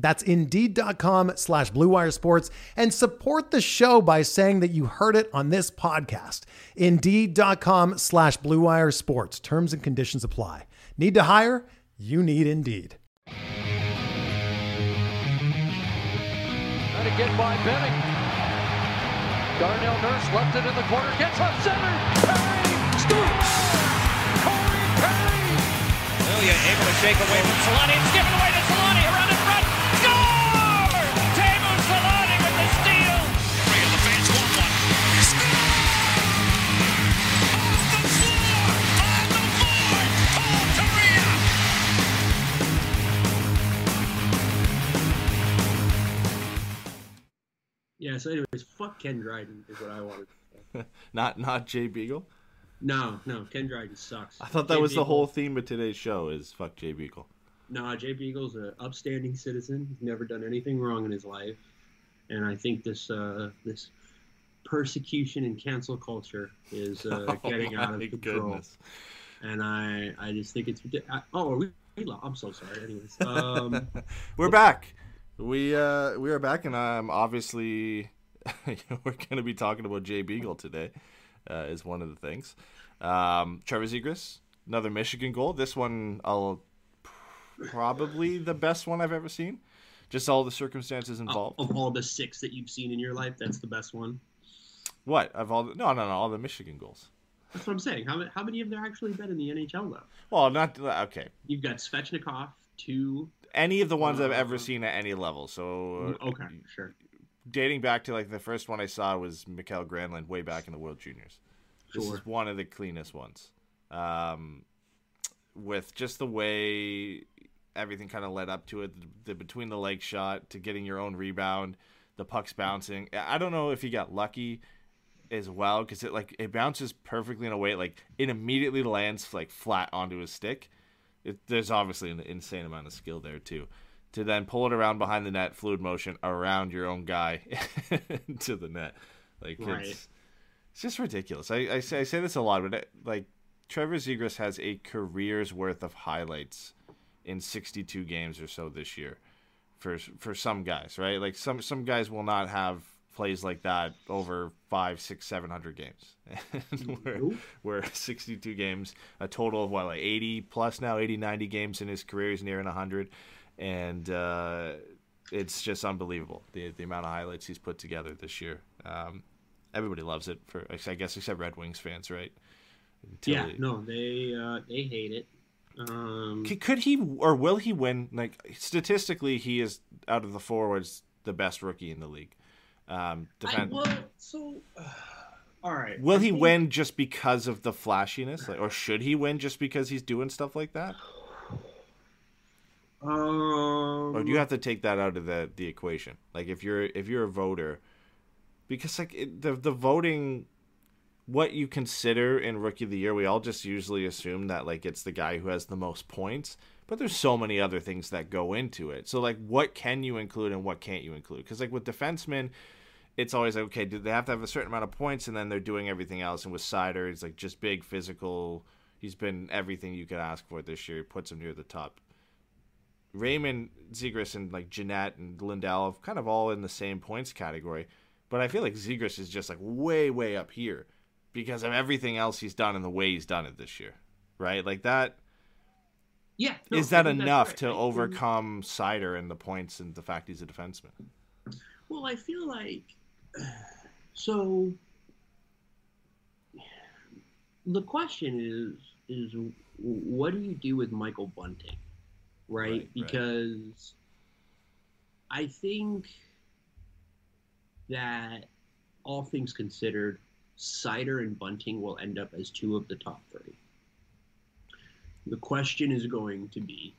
That's Indeed.com slash BlueWire Sports and support the show by saying that you heard it on this podcast. Indeed.com slash BlueWire Sports. Terms and conditions apply. Need to hire? You need Indeed. Trying to get by Benning. Darnell Nurse left it in the corner, gets up center. Perry scores! Corey Perry! Ilya able to shake away from Solani. It's given away to Solani around in Yeah, so anyways, fuck Ken Dryden is what I wanted. Not not Jay Beagle. No, no, Ken Dryden sucks. I thought that Jay was the whole theme of today's show is fuck Jay Beagle. No, Jay Beagle's an upstanding citizen. He's never done anything wrong in his life, and I think this uh, this persecution and cancel culture is uh, getting out of Oh control. goodness. And I I just think it's ridiculous. Oh, are we? we I'm so sorry. Anyways, um, We're back. We uh we are back and I'm obviously we're gonna be talking about Jay Beagle today, uh, is one of the things. Um Trevor Zegras, another Michigan goal. This one I'll probably the best one I've ever seen. Just all the circumstances involved. of all the six that you've seen in your life, that's the best one. What? Of all the, no no no, all the Michigan goals. That's what I'm saying. How, how many have there actually been in the NHL though? Well, not okay. You've got Svechnikov, two. Any of the ones I've ever Uh, seen at any level. So Okay, sure. dating back to like the first one I saw was Mikael Granlund way back in the World Juniors. This Sure. is one of the cleanest ones. Um, with just the way everything kind of led up to it, the, the between the leg shot to getting your own rebound, the pucks bouncing. I don't know if he got lucky as well because it like it bounces perfectly in a way like it immediately lands like flat onto his stick. It, there's obviously an insane amount of skill there too. To then pull it around behind the net, fluid motion around your own guy to the net, like Right. it's it's just ridiculous. I, I say I say this a lot, but it, like Trevor Zegras has a career's worth of highlights in 62 games or so this year for for some guys, right? Like some some guys will not have plays like that over five, six, seven hundred games. where, Nope. where 62 games, a total of what, like 80 plus now, 80, 90 games in his career, he's nearing 100. And uh, it's just unbelievable the the amount of highlights he's put together this year. Um, everybody loves it for I guess except Red Wings fans, right? Until Yeah, no, they uh, they hate it. Um, Could he or will he win? Like statistically, he is out of the forwards the best rookie in the league. Um, I, defend- well, so uh, all right. will I he think- win just because of the flashiness, like, or should he win just because he's doing stuff like that? Um, Or do you have to take that out of the the equation? Like if you're if you're a voter, because like it, the the voting, what you consider in rookie of the year, we all just usually assume that like it's the guy who has the most points. But there's so many other things that go into it. So like, what can you include and what can't you include? Because like with defensemen, it's always like, okay, do they have to have a certain amount of points and then they're doing everything else? And with Seider, it's like just big physical. He's been everything you could ask for this year. He puts him near the top. Raymond Zegras and like Jeanette and Lundell have kind of all in the same points category, but I feel like Zegras is just like way way up here because of everything else he's done and the way he's done it this year, right? Like that Yeah. no, is that enough right. to I overcome Seider and the points and the fact he's a defenseman? Well, I feel like so the question is is what do you do with Michael Bunting, right? Right, right. because I think that all things considered, Seider and Bunting will end up as two of the top three. The question is going to be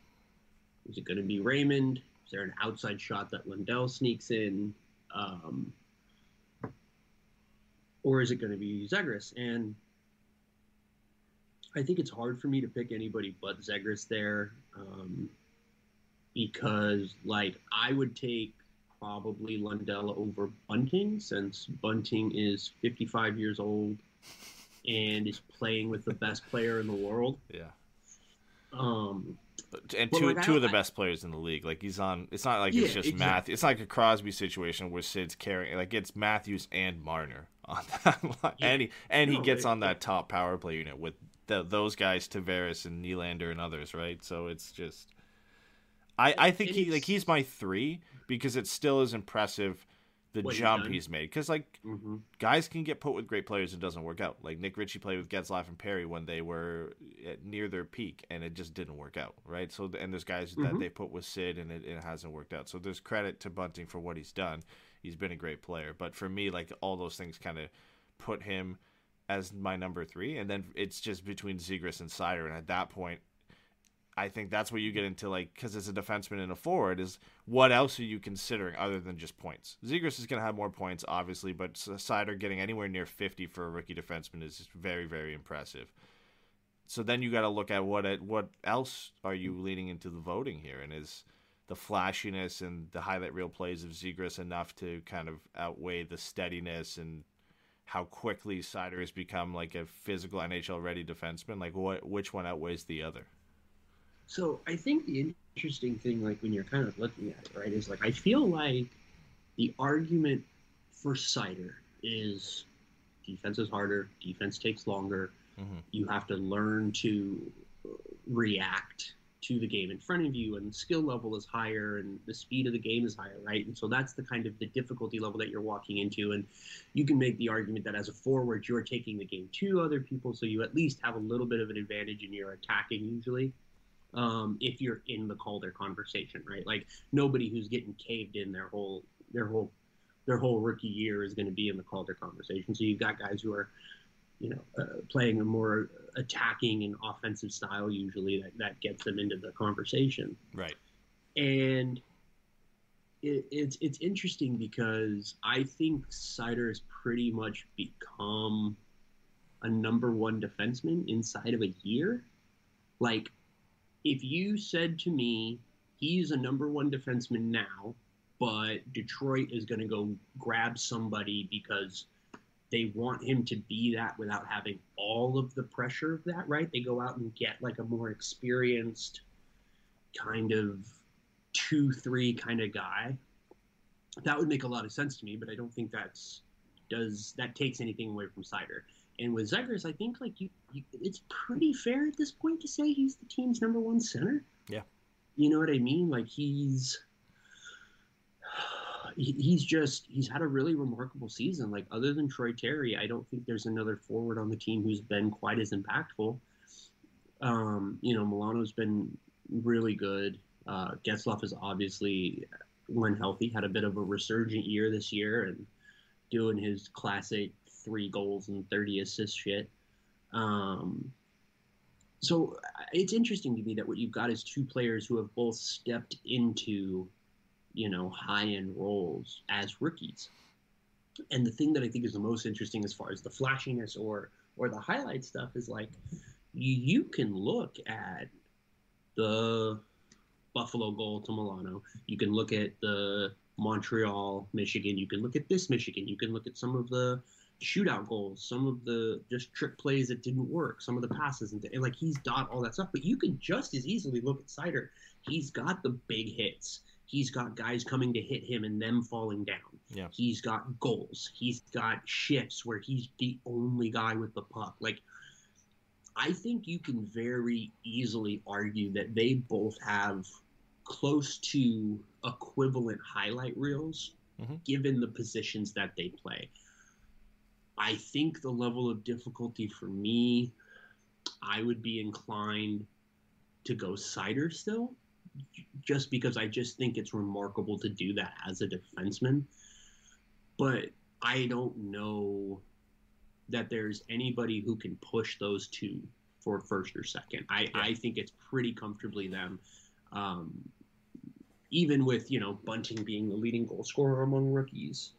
is it going to be Raymond? Is there an outside shot that Lundell sneaks in? Um, or is it going to be Zegras? And I think it's hard for me to pick anybody but Zegras there um, because, like, I would take probably Lundell over Bunting since Bunting is 55 years old and is playing with the best player in the world. Yeah. Um, And two like, two of the best players in the league. Like he's on. It's not like Yeah, it's just exactly. Matthews. It's like a Crosby situation where Sid's carrying. Like it's Matthews and Marner on that line, Yeah. and he and he gets on that top power play unit with the, those guys, Tavares and Nylander and others, right? So it's just. I, I think he like he's my three because it still is impressive the What jump he's made because like mhm. guys can get put with great players and it doesn't work out. Like Nick Ritchie played with Getzlaf and Perry when they were at, near their peak, and it just didn't work out, right? So, and there's guys that Mhm. they put with Sid, and it, it hasn't worked out. So there's credit to Bunting for what he's done. He's been a great player, but for me, like all those things kind of put him as my number three, and then it's just between Zegras and Seider, and at that point. I think that's where you get into like because as a defenseman and a forward is what else are you considering other than just points? Zegras is going to have more points, obviously, but Seider getting anywhere near 50 for a rookie defenseman is very, very impressive. So then you got to look at what what else are you leaning into the voting here, and is the flashiness and the highlight reel plays of Zegras enough to kind of outweigh the steadiness and how quickly Seider has become like a physical NHL ready defenseman? Like what which one outweighs the other? So I think the interesting thing, like when you're kind of looking at it, right, is like I feel like the argument for Seider is defense is harder, defense takes longer. Mhm. You have to learn to react to the game in front of you, and the skill level is higher, and the speed of the game is higher, right? And so that's the kind of the difficulty level that you're walking into, and you can make the argument that as a forward, you're taking the game to other people, so you at least have a little bit of an advantage in your attacking usually um, if you're in the Calder conversation, right? Like nobody who's getting caved in their whole their whole their whole rookie year is going to be in the Calder conversation. So you've got guys who are, you know, uh, playing a more attacking and offensive style usually that that gets them into the conversation Right. and it, it's it's interesting because I think Seider has pretty much become a number one defenseman inside of a year. Like, if you said to me he's a number one defenseman now, but Detroit is going to go grab somebody because they want him to be that without having all of the pressure of that, right? They go out and get like a more experienced kind of two three kind of guy that would make a lot of sense to me but i don't think that's does that takes anything away from Seider and with Zegras, I think like you, you, it's pretty fair at this point to say he's the team's number one center. Yeah. you know what I mean. Like he's he, he's just he's had a really remarkable season. Like other than Troy Terry, I don't think there's another forward on the team who's been quite as impactful. Um, you know, Milano's been really good. Uh, Getzlaf is obviously, when healthy, had a bit of a resurgent year this year and doing his classic three goals and 30 assists shit. Um, so it's interesting to me that what you've got is two players who have both stepped into, you know, high end roles as rookies. And the thing that I think is the most interesting as far as the flashiness or or the highlight stuff is like you, you can look at the Buffalo goal to Milano. You can look at the Montreal, Michigan. You can look at this Michigan. You can look at some of the shootout goals, some of the just trick plays that didn't work, some of the passes, and, and like he's dot all that stuff. But you can just as easily look at Seider. He's got the big hits. He's got guys coming to hit him and them falling down. Yeah. He's got goals. He's got shifts where he's the only guy with the puck. Like I think you can very easily argue that they both have close to equivalent highlight reels Mhm. given the positions that they play. I think the level of difficulty for me I would be inclined to go Seider still, just because I just think it's remarkable to do that as a defenseman. But I don't know that there's anybody who can push those two for first or second. I, I think it's pretty comfortably them. Um, even with you know Bunting being the leading goal scorer among rookies,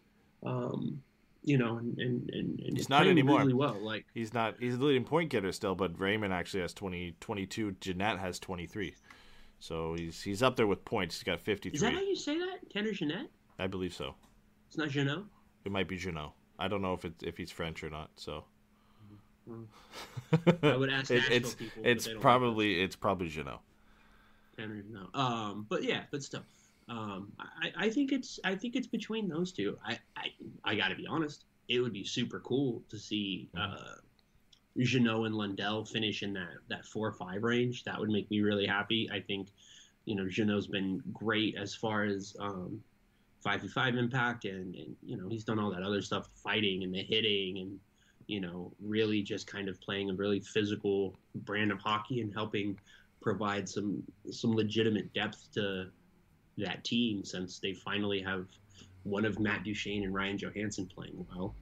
um, you know, and and, and, and He's not anymore. Really well, like He's not. He's the leading point getter still, but Raymond actually has 20, 22. Jeanette has twenty three. So he's he's up there with points. He's got 53. is that how you say that? Tanner Jeanette? I believe so. It's not Jeannot. It might be Junot. I don't know if it if he's French or not. So I would ask It- it's people. it's probably it's probably Junot. Tanner Jeannot. Um, but yeah, but still, um, I, I think it's I think it's between those two. I I, I got to be honest. It would be super cool to see uh, Jeannot and Lundell finish in that that four or five range. That would make me really happy. I think you know Jeannot's been great as far as um, five v five impact, and, and you know he's done all that other stuff, fighting and the hitting, and you know really just kind of playing a really physical brand of hockey and helping provide some some legitimate depth to that team since they finally have one of Matt Duchene and Ryan Johansen playing well.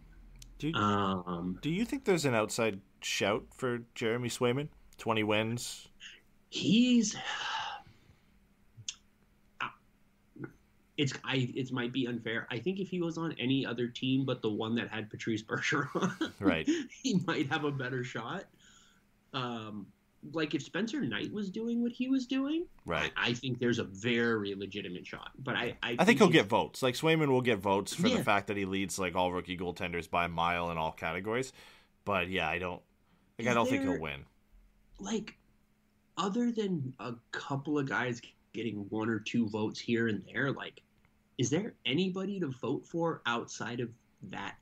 Do you, Um, do you think there's an outside shout for Jeremy Swayman? Twenty wins. he's it's I it might be unfair. I think if he was on any other team but the one that had Patrice Bergeron, Right. he might have a better shot. Um, like if Spencer Knight was doing what he was doing, Right. I, I think there's a very legitimate shot. But I, I, I think he'll get votes. Like Swayman will get votes for Yeah. the fact that he leads like all rookie goaltenders by a mile in all categories. But yeah, I don't. Like, I don't think he'll win. like other than a couple of guys getting one or two votes here and there like is there anybody to vote for outside of that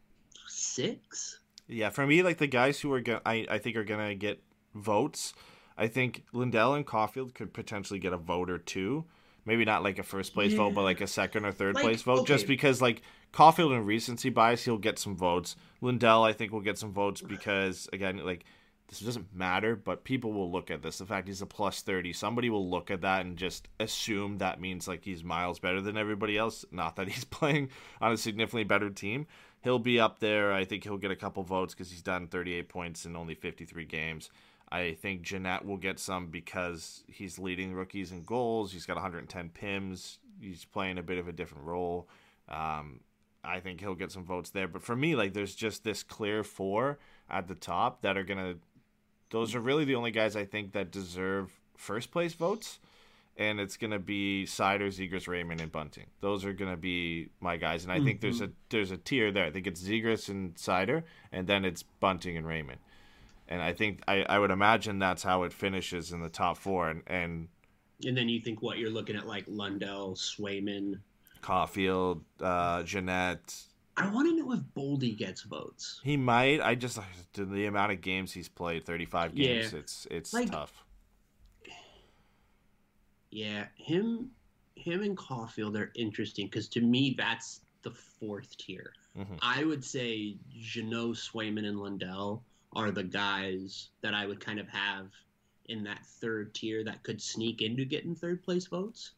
six Yeah, for me, like the guys who are gonna, I, I think are gonna get votes. I think Lundell and Caulfield could potentially get a vote or two. Maybe not like a first place vote, but like a second or third Like, place vote. Just because like Caulfield and recency bias, he'll get some votes. Lundell, I think, will get some votes because again, like this doesn't matter, but people will look at this. The fact he's a plus thirty, somebody will look at that and just assume that means like he's miles better than everybody else. Not that he's playing on a significantly better team. He'll be up there. I think he'll get a couple votes because he's done 38 points in only 53 games. I think Jeanette will get some because he's leading rookies in goals. He's got 110 PIMs. He's playing a bit of a different role. Um, I think he'll get some votes there. But for me, like, there's just this clear four at the top that are gonna. Those are really the only guys I think that deserve first place votes, and it's gonna be Seider, Zegras, Raymond, and Bunting. Those are gonna be my guys, and I think there's a there's a tier there. I think it's Zegras and Seider, and then it's Bunting and Raymond. And I think I, I would imagine that's how it finishes in the top four, and, and and then you think what you're looking at like lundell swayman Caulfield, uh, Jeanette. I want to know if boldy gets votes He might. I just the amount of games he's played, thirty five games. Yeah. It's it's Like- tough. yeah him him and caulfield are interesting because to me that's the fourth tier Mhm. I would say Janot, Swayman, and Lundell are the guys that I would kind of have in that third tier that could sneak into getting third place votes,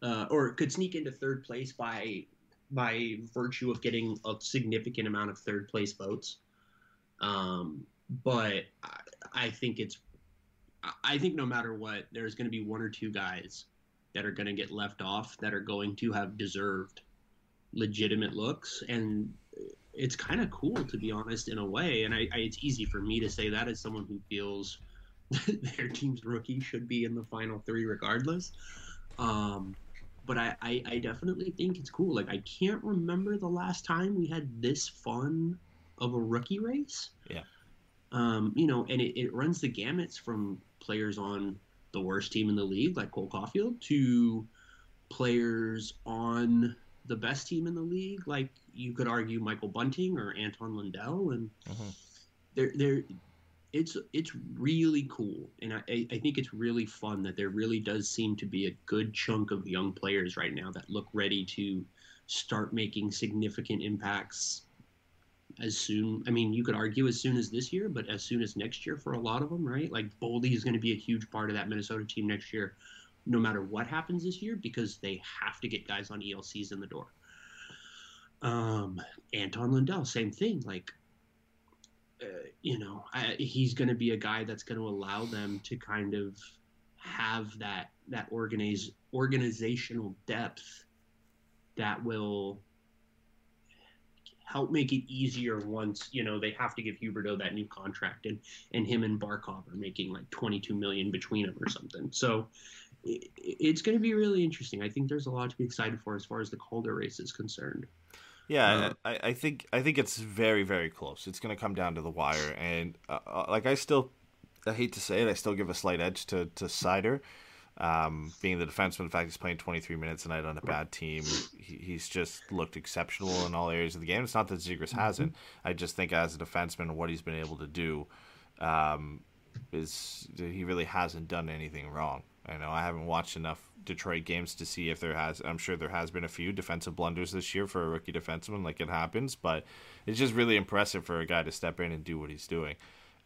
uh, or could sneak into third place by by virtue of getting a significant amount of third place votes. Um, but I, I think it's I- think no matter what, there's going to be one or two guys that are going to get left off that are going to have deserved legitimate looks. And it's kind of cool to be honest in a way. And I, I it's easy for me to say that as someone who feels their team's rookie should be in the final three regardless. Um but I, I i definitely think it's cool like i can't remember the last time we had this fun of a rookie race Yeah. um you know and it, it runs the gamuts from players on the worst team in the league like cole caulfield to players on the best team in the league, like you could argue Michael Bunting or Anton Lundell, and Mhm. they're they're it's it's really cool, and I I think it's really fun that there really does seem to be a good chunk of young players right now that look ready to start making significant impacts as soon. I mean, you could argue as soon as this year, but as soon as next year for a lot of them, right? Like Boldy is going to be a huge part of that Minnesota team next year, no matter what happens this year, because they have to get guys on ELCs in the door. Um, Anton Lundell, same thing. Like, you know, I, he's going to be a guy that's going to allow them to kind of have that that organize organizational depth that will help make it easier once you know they have to give Huberdeau that new contract and and him and Barkov are making like 22 million between them or something. So it, it's going to be really interesting. I think there's a lot to be excited for as far as the Calder race is concerned. Yeah, I, I think I think it's very very close. It's going to come down to the wire, and uh, uh, like I still, I hate to say it, I still give a slight edge to to Seider, um, being the defenseman. In fact, he's playing 23 minutes a night on a bad team. He, he's just looked exceptional in all areas of the game. It's not that Zegras hasn't. I just think as a defenseman, what he's been able to do, um, is he really hasn't done anything wrong. I know I haven't watched enough Detroit games to see if there has. I'm sure there has been a few defensive blunders this year for a rookie defenseman, like it happens. But it's just really impressive for a guy to step in and do what he's doing.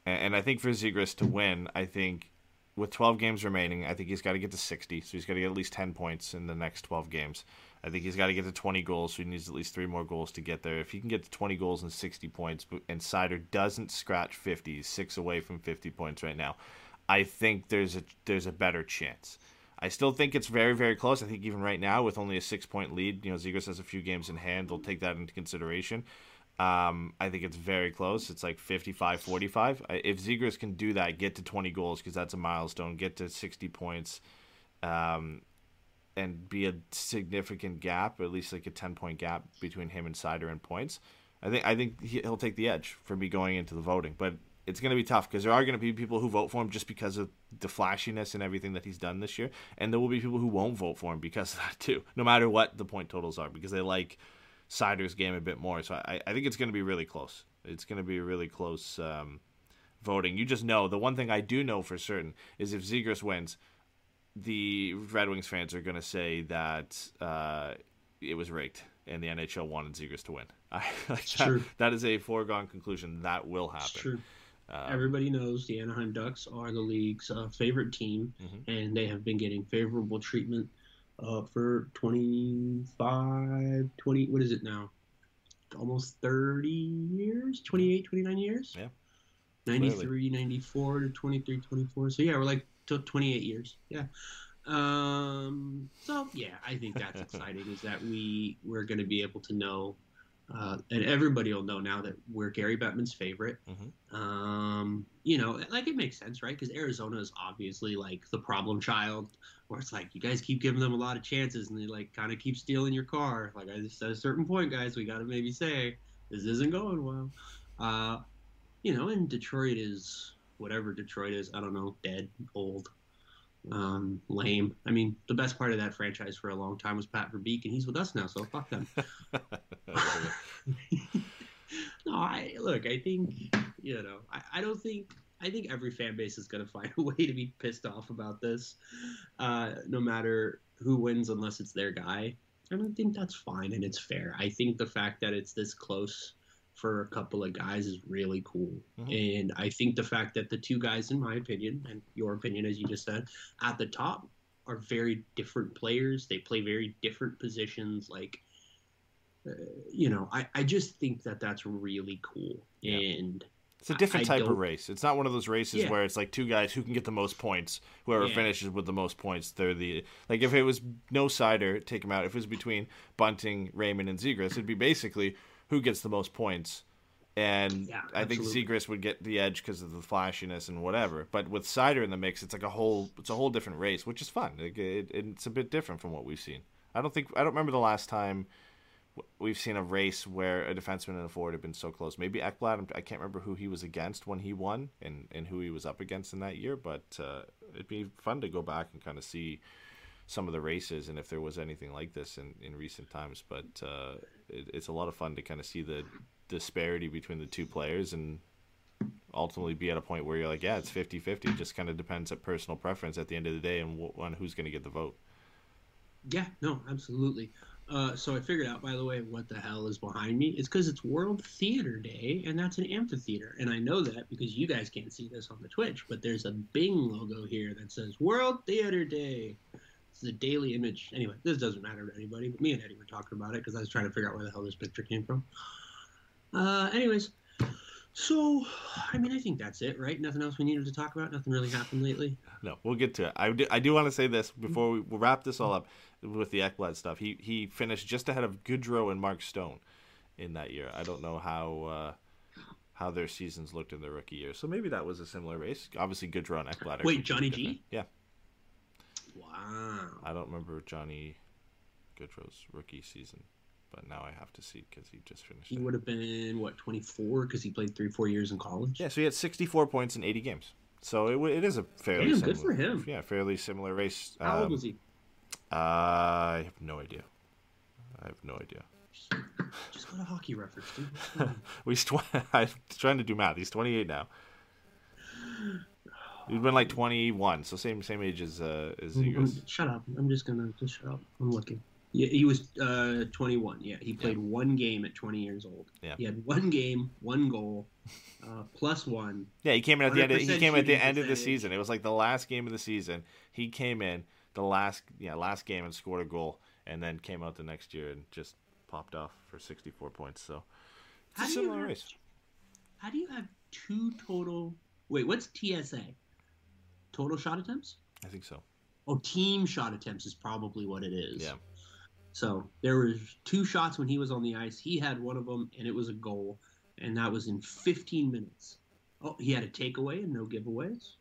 And, and I think for Zegras to win, I think with 12 games remaining, I think he's got to get to 60. So he's got to get at least 10 points in the next 12 games. I think he's got to get to 20 goals, so he needs at least three more goals to get there. If he can get to 20 goals and 60 points, and Seider doesn't scratch 50, he's six away from 50 points right now. I think there's a there's a better chance. I still think it's very very close. I think even right now with only a six point lead, you know, Zegras has a few games in hand. They'll take that into consideration. Um, I think it's very close. It's like 55-45. If Zegras can do that, get to 20 goals because that's a milestone, get to 60 points, um, and be a significant gap, at least like a 10 point gap between him and Seider in points. I think I think he'll take the edge for me going into the voting, but it's going to be tough because there are going to be people who vote for him just because of the flashiness and everything that he's done this year, and there will be people who won't vote for him because of that too, no matter what the point totals are, because they like Seider's game a bit more. So I, I think it's going to be really close. It's going to be really close um, voting. You just know the one thing I do know for certain is if Zegras wins, the Red Wings fans are going to say that uh, it was rigged and the NHL wanted Zegras to win. I, like that, true. that is a foregone conclusion. That will happen. Um, Everybody knows the Anaheim Ducks are the league's uh, favorite team, Mhm. and they have been getting favorable treatment uh, for 25, 20, what is it now? Almost 30 years, 28, 29 years? Yeah. 93, 94 to 23, 24. So, yeah, we're like till 28 years. Yeah. Um, so, yeah, I think that's exciting is that we, we're going to be able to know uh, and everybody will know now that we're Gary Bettman's favorite. Mhm. Um, you know, like it makes sense, right? Because Arizona is obviously like the problem child, where it's like you guys keep giving them a lot of chances, and they like kind of keep stealing your car. Like I just at a certain point, guys, we got to maybe say this isn't going well. Uh, you know, and Detroit is whatever Detroit is. I don't know, dead, old, um, lame. I mean, the best part of that franchise for a long time was Pat Verbeek, and he's with us now, so fuck them. no, I look. I think you know. I, I don't think. I think every fan base is going to find a way to be pissed off about this, uh, no matter who wins, unless it's their guy. And I think that's fine and it's fair. I think the fact that it's this close for a couple of guys is really cool. And I think the fact that the two guys, in my opinion, and your opinion, as you just said, at the top are very different players. They play very different positions. Like, uh, you know, I, I just think that that's really cool. Yeah. And It's a different I type of race. It's not one of those races Yeah. where it's like two guys who can get the most points. Whoever Yeah. finishes with the most points, they're the like. If it was no Seider, take him out. If it was between Bunting, Raymond, and Zegras, it'd be basically who gets the most points. And Yeah, I think. Zegras would get the edge because of the flashiness and whatever. But with Seider in the mix, it's like a whole it's a whole different race, which is fun. Like, it, it's a bit different from what we've seen. I don't think I don't remember the last time we've seen a race where a defenseman and a forward have been so close. Maybe Ekblad, I can't remember who he was against when he won and, and who he was up against in that year, but uh, it'd be fun to go back and kind of see some of the races and if there was anything like this in, in recent times. But uh, it, it's a lot of fun to kind of see the disparity between the two players and ultimately be at a point where you're like, yeah, it's 50 50. It just kind of depends on personal preference at the end of the day and wh- on who's going to get the vote. Yeah, no, absolutely. Uh, so I figured out, by the way, what the hell is behind me. It's because it's World Theater Day, and that's an amphitheater. And I know that because you guys can't see this on the Twitch, but there's a Bing logo here that says World Theater Day. A daily image. Anyway, this doesn't matter to anybody, but me and Eddie were talking about it because I was trying to figure out where the hell this picture came from. Uh, anyways, so I mean, I think that's it, right? Nothing else we needed to talk about. Nothing really happened lately. No, we'll get to it. I do, I do want to say this before we we'll wrap this all up with the Ekblad stuff. He he finished just ahead of Gaudreau and Mark Stone in that year. I don't know how uh, how their seasons looked in their rookie year. So maybe that was a similar race. Obviously, Gaudreau and Ekblad. Wait, Johnny G? Yeah, Wow. I don't remember Johnny Gaudreau's rookie season, but now I have to see because he just finished. He it. would have been what 24 because he played three, four years in college. Yeah, so he had 64 points in 80 games. So it, it is a fairly Damn, similar, good for him. Yeah, fairly similar race. How old Um, was he? I have no idea. I have no idea. Just go to hockey reference, dude. He's tw- I'm trying to do math. He's 28 now. He's been like 21, so same same age as uh, as I'm- Zegras. I'm- shut up. I'm just gonna just shut up. I'm looking. Yeah, he was uh, 21. Yeah, he played one game at 20 years old. Yeah. He had one game, one goal, uh, plus one. Yeah, he came in at the end. Of, he came at the end of the season. It was like the last game of the season. He came in the last yeah last game and scored a goal, and then came out the next year and just popped off for 64 points. So How a do you similar have- race. How do you have two total? Wait, what's TSA? Total shot attempts? I think so. Oh, team shot attempts is probably what it is. Yeah. So there was two shots when he was on the ice. He had one of them, and it was a goal, and that was in 15 minutes. Oh, he had a takeaway and no giveaways.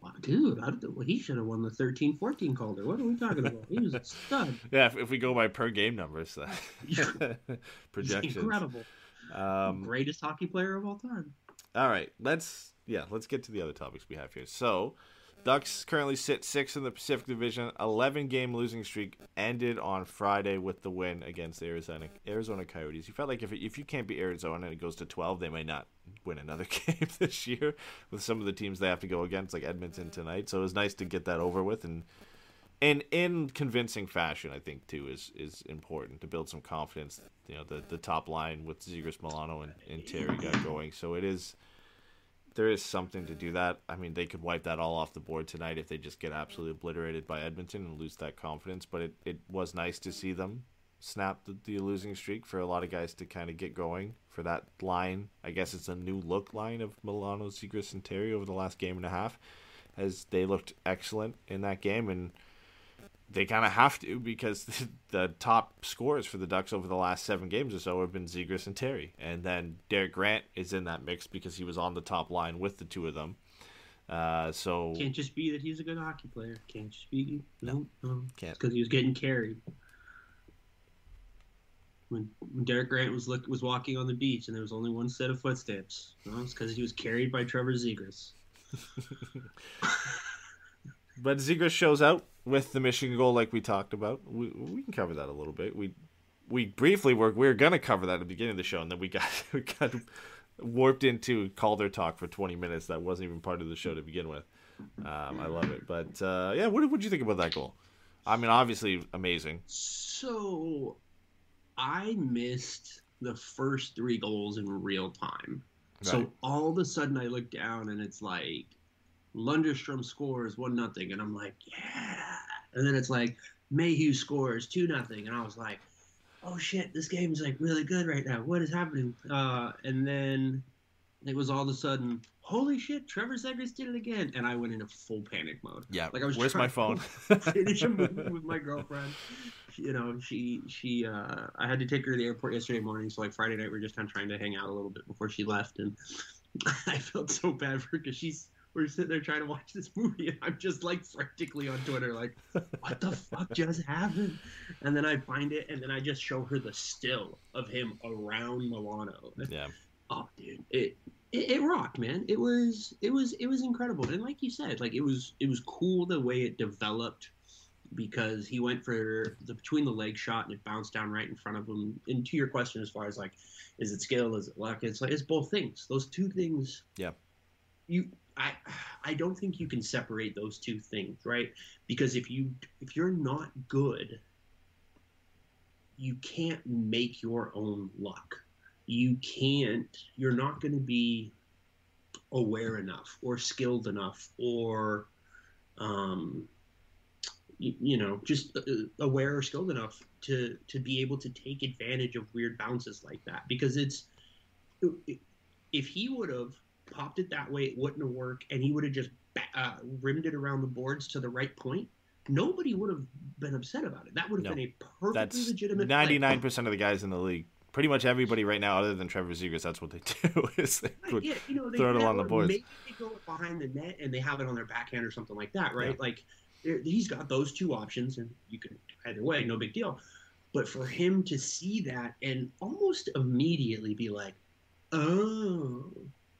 Wow, dude, I, well, he should have won the 13-14 Calder. What are we talking about? He was a stud. Yeah, if, if we go by per game numbers, uh, He's projections. incredible. Um, Greatest hockey player of all time. All right, let's yeah, let's get to the other topics we have here. So, Ducks currently sit sixth in the Pacific Division. Eleven game losing streak ended on Friday with the win against the Arizona Arizona Coyotes. You felt like if if you can't beat Arizona and it goes to twelve, they might not win another game this year with some of the teams they have to go against, like Edmonton tonight. So it was nice to get that over with and. And in convincing fashion, I think too is is important to build some confidence. You know, the the top line with Zegras, Milano, and, and Terry got going. So it is there is something to do that. I mean, they could wipe that all off the board tonight if they just get absolutely obliterated by Edmonton and lose that confidence. But it, it was nice to see them snap the, the losing streak for a lot of guys to kind of get going for that line. I guess it's a new look line of Milano, Zegras, and Terry over the last game and a half, as they looked excellent in that game and they kind of have to because the, the top scores for the Ducks over the last seven games or so have been Zegras and Terry, and then Derek Grant is in that mix because he was on the top line with the two of them. Uh, so Can't just be that he's a good hockey player. Can't just be no, no. Can't. because he was getting carried. When, when Derek Grant was look was walking on the beach and there was only one set of footsteps, no, it's because he was carried by Trevor Zegras. But Zegras shows out with the Michigan goal, like we talked about. We we can cover that a little bit. We we briefly were we were gonna cover that at the beginning of the show, and then we got we got warped into Calder talk for twenty minutes. That wasn't even part of the show to begin with. Um, I love it, but uh, yeah, what did you think about that goal? I mean, obviously amazing. So, I missed the first three goals in real time. Right. So all of a sudden, I look down and it's like Lundestrom scores one nothing, and I'm like, yeah. And then it's like Mayhew scores two nothing, and I was like, oh shit, this game's like really good right now. What is happening? Uh, and then it was all of a sudden, holy shit, Trevor Zegras did it again, and I went into full panic mode. Yeah, Like I was where's my phone? finish a movie with my girlfriend. You know, she she uh, I had to take her to the airport yesterday morning, so like Friday night we are just kind of trying to hang out a little bit before she left, and I felt so bad for her because she's we're sitting there trying to watch this movie, and I'm just like frantically on Twitter, like, what the fuck just happened? And then I find it, and then I just show her the still of him around Milano. yeah, Oh, dude, it, it it rocked, man. It was it was it was incredible, and like you said, like it was it was cool the way it developed because he went for the between the leg shot and it bounced down right in front of him. And to your question, as far as like, is it skill, is it luck? It's like it's both things. Those two things. Yeah. You, I, I don't think you can separate those two things, right? Because if you if you're not good, you can't make your own luck. You can't. You're not going to be aware enough or skilled enough or um, you, you know just uh, aware or skilled enough to to be able to take advantage of weird bounces like that because it's if he would have popped it that way it wouldn't have worked and he would have just uh, rimmed it around the boards to the right point nobody would have been upset about it that would have No. been a perfectly That's legitimate ninety nine percent of the guys in the league. Pretty much everybody right now, other than Trevor Zegras, that's what they do. Is they Right, yeah, you know, they throw it along the boards. Maybe they go behind the net and they have it on their backhand or something like that, right? Yeah. Like he's got those two options, and you can either way, no big deal. But for him to see that and almost immediately be like, "Oh,"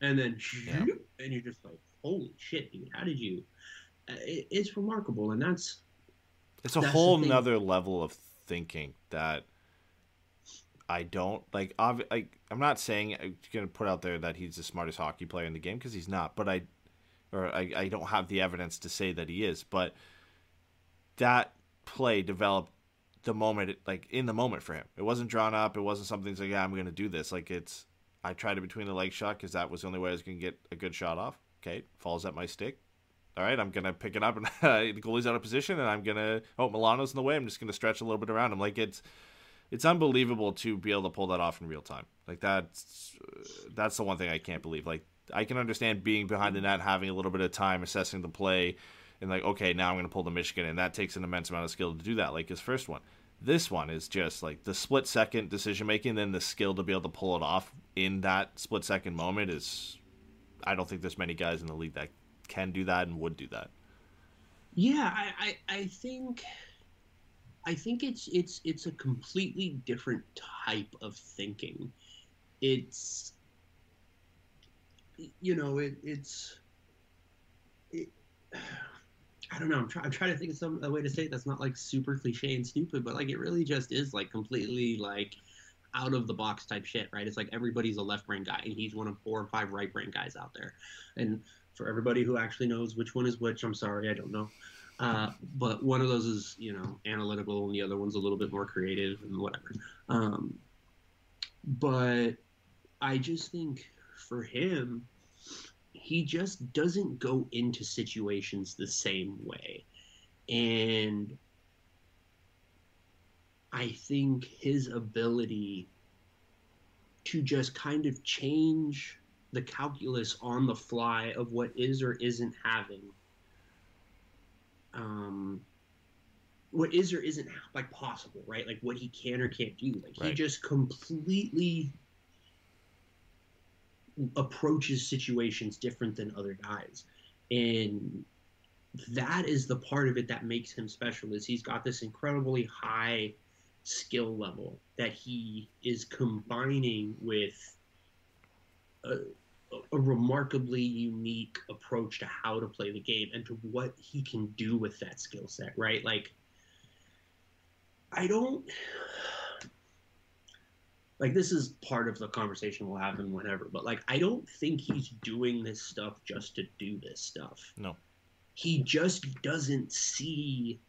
and then Yeah. and you're just like, "Holy shit, dude! How did you?" Uh, it's remarkable, and that's It's a That's whole nother level of thinking that I don't like. Obvi- like I'm not saying I'm gonna put out there that he's the smartest hockey player in the game because he's not. But I, or I, I don't have the evidence to say that he is. But that play developed the moment, like in the moment for him. It wasn't drawn up. It wasn't something that's like, yeah, I'm gonna do this. Like it's, I tried it between the leg shot because that was the only way I was gonna get a good shot off. Okay, falls at my stick all right, I'm gonna pick it up and the goalie's out of position, and I'm gonna oh Milano's in the way. I'm just gonna stretch a little bit around him. Like it's it's unbelievable to be able to pull that off in real time. Like that's that's the one thing I can't believe. Like I can understand being behind the net, having a little bit of time, assessing the play, and like okay, now I'm gonna pull the Michigan, and that takes an immense amount of skill to do that. Like his first one. This one is just like the split second decision making, then the skill to be able to pull it off in that split second moment is. I don't think there's many guys in the league that can do that and would do that. Yeah, I, I, I think I think it's it's it's a completely different type of thinking. It's you know, it, it's it, I don't know. I'm, try, I'm trying to think of some a way to say it that's not like super cliche and stupid, but like it really just is like completely like out of the box type shit, right? It's like everybody's a left brain guy, and he's one of four or five right brain guys out there. And for everybody who actually knows which one is which, I'm sorry, I don't know. Uh, but one of those is, you know, analytical, and the other one's a little bit more creative and whatever. Um, but I just think for him, he just doesn't go into situations the same way. And I think his ability to just kind of change the calculus on the fly of what is or isn't having um what is or isn't like possible right? Like what he can or can't do. Like he just completely approaches situations different than other guys. And that is the part of it that makes him special is he's got this incredibly high skill level that he is combining with a, a remarkably unique approach to how to play the game and to what he can do with that skill set right? Like i don't like this is part of the conversation we'll have and whenever but like i don't think he's doing this stuff just to do this stuff. No. he just doesn't see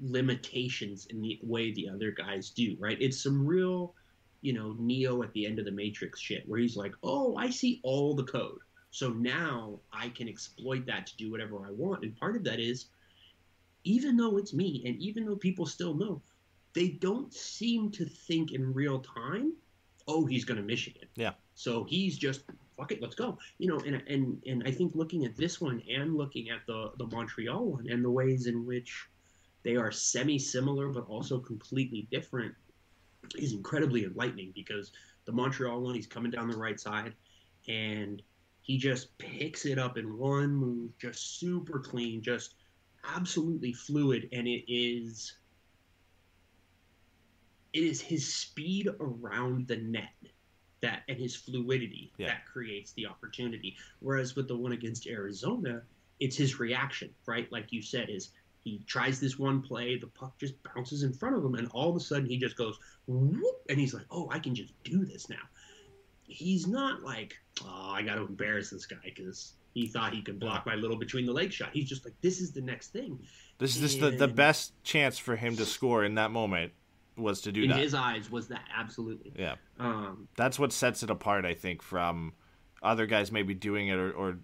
limitations in the way the other guys do right? It's some real you know neo at the end of the matrix shit where he's like oh i see all the code. So now i can exploit that to do whatever i want. And part of that is even though it's me and even though people still know they don't seem to think in real time oh he's going to michigan Yeah. so he's just fuck it let's go you know and and and i think looking at this one and looking at the the montreal one and the ways in which they are semi similar but also completely different is incredibly enlightening because the Montreal one, he's coming down the right side and he just picks it up in one move, just super clean, just absolutely fluid. And it is, it is his speed around the net that and his fluidity Yeah. that creates the opportunity. Whereas with the one against Arizona, it's his reaction, right? Like you said, is he tries this one play, the puck just bounces in front of him, and all of a sudden he just goes whoop, and he's like, "Oh, I can just do this now." He's not like, "Oh, I got to embarrass this guy because he thought he could block my little between the leg shot." He's just like, "This is the next thing." This is just the, the best chance for him to score in that moment was to do in that. his eyes was that absolutely. yeah, Um, that's what sets it apart. I think from other guys maybe doing it or, or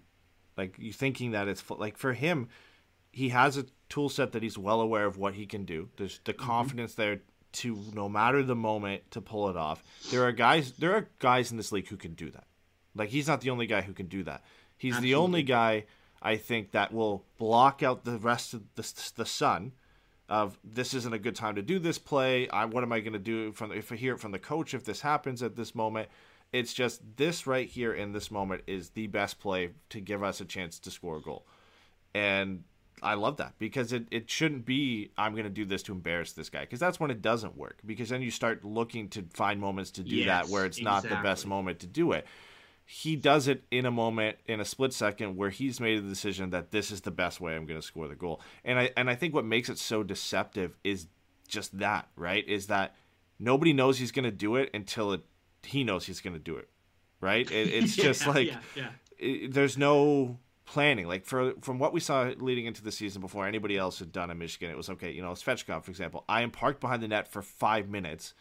like you thinking that it's like for him, he has a tool set that he's well aware of what he can do. There's the confidence there to no matter the moment to pull it off. There are guys there are guys in this league who can do that. Like he's not the only guy who can do that. He's the only guy I think that will block out the rest of the the sun of this isn't a good time to do this play. I what am I going to do from if I hear it from the coach if this happens at this moment? It's just this right here in this moment is the best play to give us a chance to score a goal. And I love that because it, it shouldn't be I'm going to do this to embarrass this guy because that's when it doesn't work because then you start looking to find moments to do that where it's not the best moment to do it. He does it in a moment in a split second where he's made a decision that this is the best way I'm going to score the goal. And I and I think what makes it so deceptive is just that, right? Is that nobody knows he's going to do it until it, he knows he's going to do it. Right? It, it's just like yeah, yeah. it, there's no planning. Like for from what we saw leading into the season before anybody else had done in Michigan, it was okay. You know, Svechnikov, for example, I am parked behind the net for five minutes,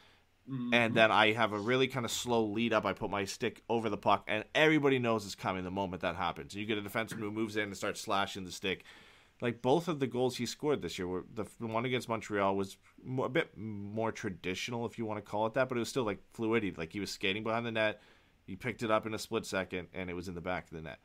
and mm-hmm. then I have a really kind of slow lead up. I put my stick over the puck, and everybody knows it's coming the moment that happens. You get a defenseman who moves in and starts slashing the stick. Like both of the goals he scored this year were the the one against Montreal was more, a bit more traditional, if you want to call it that, but it was still like fluidity. Like he was skating behind the net, he picked it up in a split second, and it was in the back of the net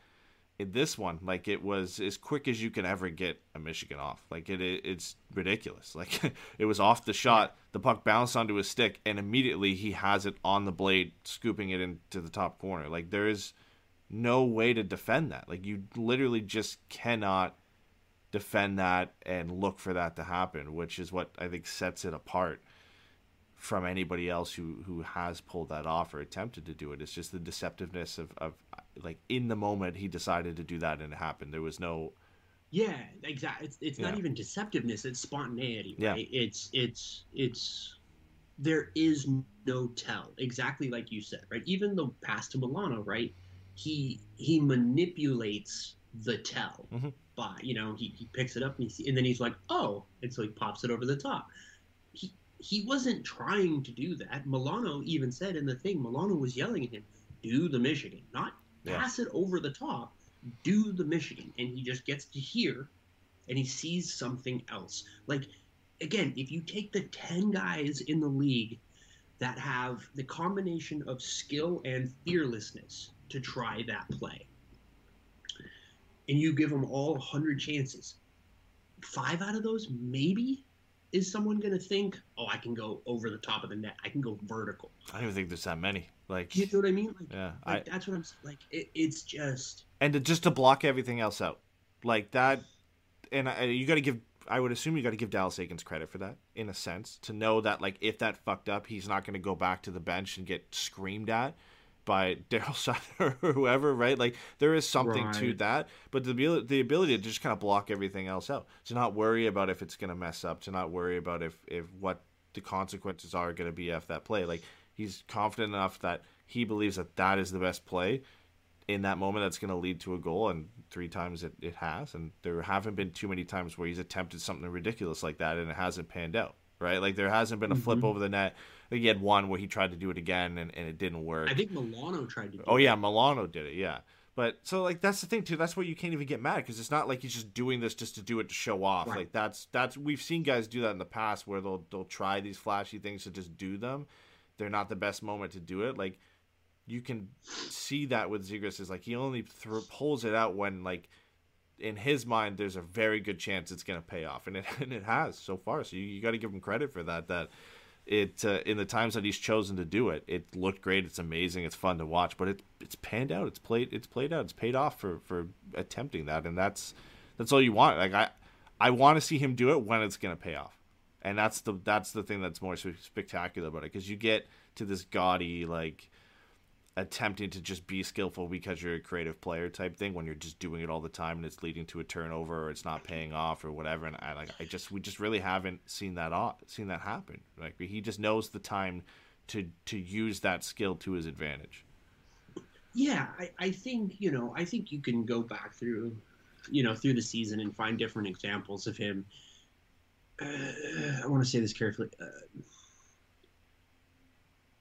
in this one, like it was as quick as you can ever get a Michigan off. Like it, it it's ridiculous. Like it was off the shot, the puck bounced onto his stick, and immediately he has it on the blade, scooping it into the top corner. Like there is no way to defend that. Like you literally just cannot defend that and look for that to happen, which is what I think sets it apart from anybody else who who has pulled that off or attempted to do it. It's just the deceptiveness of, of like in the moment he decided to do that and it happened. There was no Yeah, exactly. It's, it's not even deceptiveness; it's spontaneity. Yeah. It's it's it's there is no tell. Exactly like you said, right? Even the pass to Milano, right? He he manipulates the tell Mhm. by you know he, he picks it up and, he, and then he's like oh and so he pops it over the top. He wasn't trying to do that. Milano even said in the thing, Milano was yelling at him, "Do the Michigan, not Yeah. pass it over the top." do the Michigan, and he just gets to hear, and he sees something else. Like again, if you take the ten guys in the league that have the combination of skill and fearlessness to try that play, and you give them all hundred chances, five out of those maybe is someone going to think, oh, I can go over the top of the net, I can go vertical. I don't even think there's that many. Like You know what I mean? Like, yeah, like I that's what I'm like. It, it's just. and to, just to block everything else out, like that. And I, you got to give. I would assume you got to give Dallas Eakins credit for that, in a sense, to know that like if that fucked up, he's not going to go back to the bench and get screamed at by Daryl Sutter or whoever, right? Like there is something to that, but the the ability to just kind of block everything else out, to not worry about if it's going to mess up, to not worry about if if what the consequences are going to be if that play. Like he's confident enough that he believes that that is the best play in that moment that's going to lead to a goal and three times it, it has and there haven't been too many times where he's attempted something ridiculous like that and it hasn't panned out right like there hasn't been a flip mm-hmm. over the net think he had one where he tried to do it again and, and it didn't work. I think Milano tried to. Do oh it. yeah milano did it yeah. But so like that's the thing too. That's why you can't even get mad because it's not like he's just doing this just to do it to show off. Right. like that's that's we've seen guys do that in the past where they'll they'll try these flashy things to just do them. They're not the best moment to do it. Like you can see that with Zegras is like he only thro- pulls it out when like in his mind there's a very good chance it's going to pay off. And it and it has so far. So you, you got to give him credit for that that it uh, in the times that he's chosen to do it it looked great. It's amazing. It's fun to watch but it it's panned out. It's played it's played out. It's paid off for for attempting that and that's that's all you want. Like I I want to see him do it when it's going to pay off. And that's the that's the thing that's more spectacular about it because you get to this gaudy like attempting to just be skillful because you're a creative player type thing when you're just doing it all the time and it's leading to a turnover or it's not paying off or whatever and I like I just we just really haven't seen that seen that happen like he just knows the time to to use that skill to his advantage Yeah, I, I think you know. I think you can go back through, you know, through the season and find different examples of him. Uh, I want to say this carefully. Uh,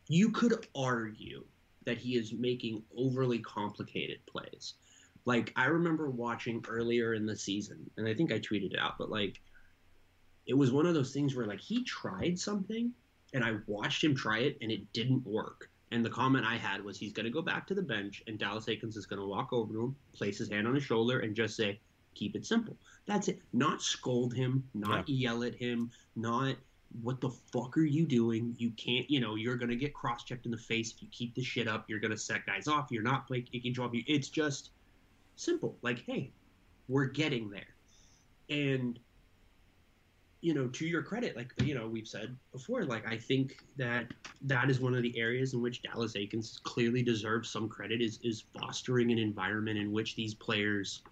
you could argue that he is making overly complicated plays. Like I remember watching earlier in the season, and I think I tweeted it out, but like it was one of those things where like he tried something and I watched him try it and it didn't work. And the comment I had was he's going to go back to the bench and Dallas Eakins is going to walk over to him, place his hand on his shoulder, and just say, keep it simple. That's it. Not scold him, not yell at him, not what the fuck are you doing? You can't, you know, you're going to get cross checked in the face if you keep this shit up. You're going to set guys off. You're not playing kicking job. You. It's just simple. Like, hey, we're getting there. And you know, to your credit, like you know, we've said before, like I think that that is one of the areas in which Dallas Eakins clearly deserves some credit is is fostering an environment in which these players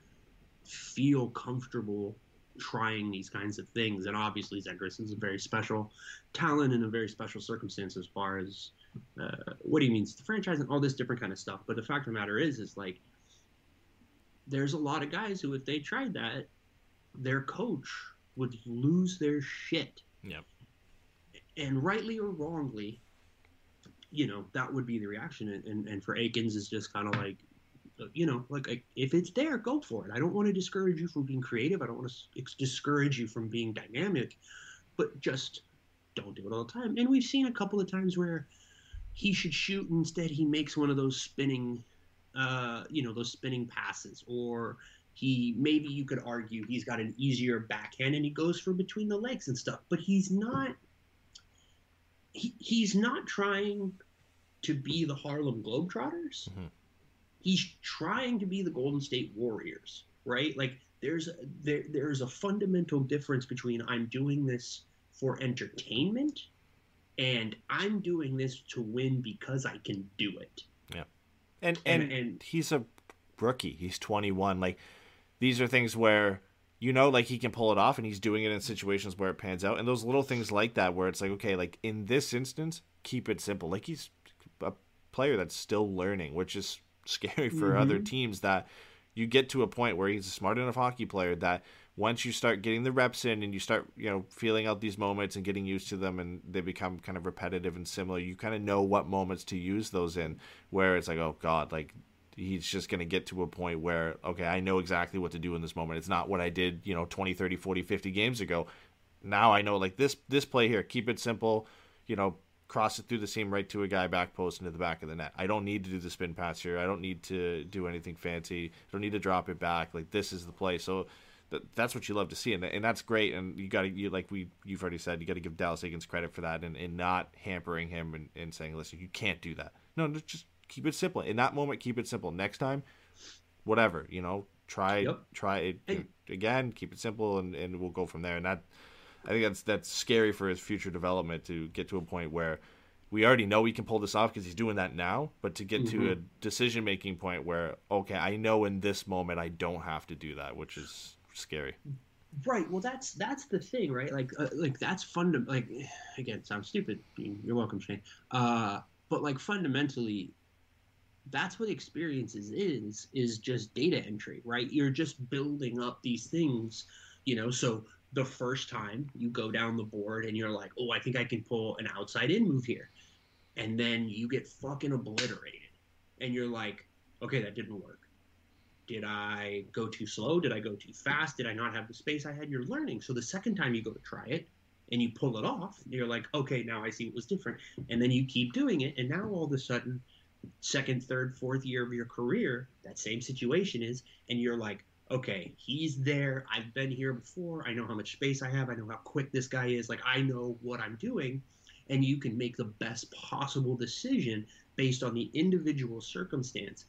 feel comfortable trying these kinds of things. And obviously, Zegras is a very special talent in a very special circumstance as far as uh, what he means to the franchise and all this different kind of stuff. But the fact of the matter is, is like there's a lot of guys who, if they tried that, their coach would lose their shit. Yep. And rightly or wrongly, you know, that would be the reaction. And, and, and for Eakins, is just kind of like, you know, like, if it's there, go for it. I don't want to discourage you from being creative. I don't want to discourage you from being dynamic, but just don't do it all the time. And we've seen a couple of times where he should shoot instead he makes one of those spinning, uh, you know, those spinning passes or he maybe you could argue he's got an easier backhand and he goes for between the legs and stuff, but he's not. He, he's not trying to be the Harlem Globetrotters. Mhm. He's trying to be the Golden State Warriors, right? Like there's there there's a fundamental difference between I'm doing this for entertainment and I'm doing this to win because I can do it. And, And- and and- he's a rookie. He's 21. Like these are things where you know like he can pull it off and he's doing it in situations where it pans out. And those little things like that where it's like okay, like in this instance, keep it simple. Like he's a player that's still learning, which is scary for other mm-hmm. teams that you get to a point where he's a smart enough hockey player that once you start getting the reps in and you start you know feeling out these moments and getting used to them and they become kind of repetitive and similar you kind of know what moments to use those in where it's like oh god like he's just going to get to a point where okay i know exactly what to do in this moment. It's not what i did you know 20 30 40 50 games ago. Now i know like this this play here keep it simple you know cross it through the seam right to a guy back post into the back of the net. I don't need to do the spin pass here. I don't need to do anything fancy. I don't need to drop it back. Like this is the play. So th- that's what you love to see and, and that's great and you got to you like we you've already said you got to give Dallas Eakins credit for that and, and not hampering him and, and saying listen you can't do that. No just keep it simple. In that moment keep it simple. Next time whatever you know try Yep. try it And- again keep it simple and, and we'll go from there and that I think that's that's scary for his future development to get to a point where we already know he can pull this off because he's doing that now, but to get to a decision making point where okay, I know in this moment I don't have to do that, which is scary. Right. Well, that's that's the thing, right? Like, uh, like that's fundamental. Like, again, sounds stupid. You're welcome, Shane. Uh, but like fundamentally, that's what experiences is is just data entry, right? You're just building up these things, you know. So the first time you go down the board and you're like, oh, I think I can pull an outside in move here, and then you get fucking obliterated, and you're like, okay, that didn't work did I go too slow? Did I go too fast? Did I not have the space I had? You're learning. So the second time you go to try it and you pull it off, you're like, okay, now I see what was different. And then you keep doing it. And now all of a sudden, second, third, fourth year of your career, that same situation is, and you're like, okay, he's there. I've been here before. I know how much space I have. I know how quick this guy is. Like, I know what I'm doing. And you can make the best possible decision based on the individual circumstance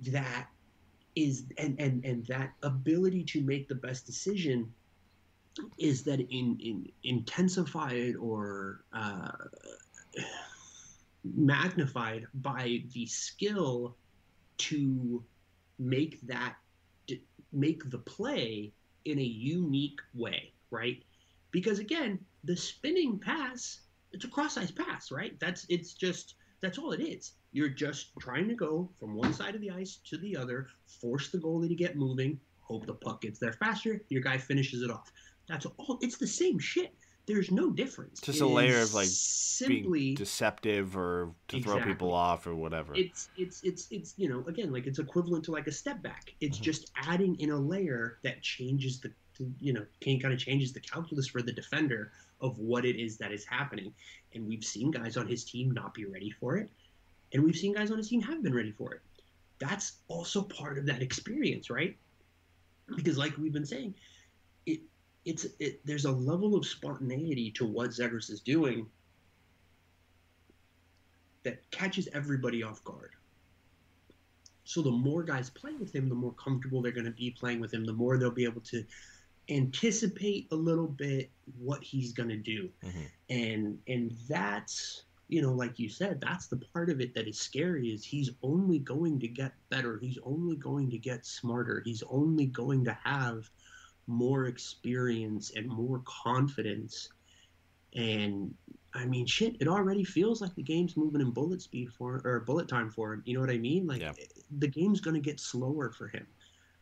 that is and and and that ability to make the best decision is that in in intensified or uh, magnified by the skill to make that make the play in a unique way right because again the spinning pass it's a cross-eyed pass right that's it's just that's all it is you're just trying to go from one side of the ice to the other, force the goalie to get moving, hope the puck gets there faster, your guy finishes it off. That's all. It's the same shit. There's no difference. Just It a layer of, like, simply Being deceptive or to throw people off or whatever. it's it's it's it's you know again like it's equivalent to like a step back it's Mhm. just adding in a layer that changes the you know can kind of changes the calculus for the defender of what it is that is happening and we've seen guys on his team not be ready for it and we've seen guys on his team have been ready for it that's also part of that experience right because like we've been saying it's it there's a level of spontaneity to what Zegras is doing that catches everybody off guard. So the more guys play with him, the more comfortable they're going to be playing with him, the more they'll be able to anticipate a little bit what he's going to do. Mhm. And and that's you know like you said that's the part of it that is scary is he's only going to get better he's only going to get smarter he's only going to have more experience and more confidence and I mean, shit, it already feels like the game's moving in bullet speed for or bullet time for him. You know what I mean? Like Yeah. the game's gonna get slower for him.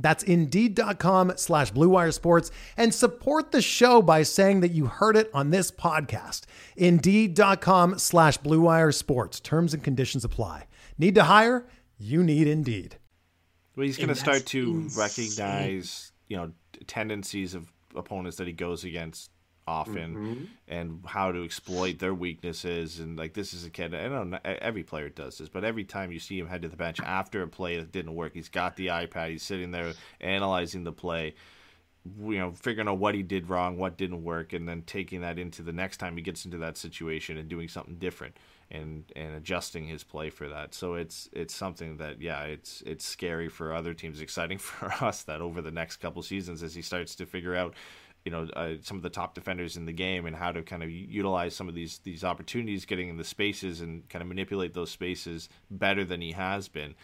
That's Indeed.com slash Blue Wire Sports and support the show by saying that you heard it on this podcast. Indeed.com slash Blue Wire Sports. Terms and conditions apply. Need to hire? You need Indeed. Well, he's going to start to insane. recognize, you know, tendencies of opponents that he goes against often, Mm-hmm. and how to exploit their weaknesses. And like this is a kid. I don't know. Every player does this, but every time you see him head to the bench after a play that didn't work, he's got the iPad. He's sitting there analyzing the play. You know, figuring out what he did wrong, what didn't work, and then taking that into the next time he gets into that situation and doing something different and and adjusting his play for that. So it's it's something that yeah, it's it's scary for other teams, exciting for us that over the next couple seasons as he starts to figure out you know uh, some of the top defenders in the game and how to kind of utilize some of these these opportunities getting in the spaces and kind of manipulate those spaces better than he has been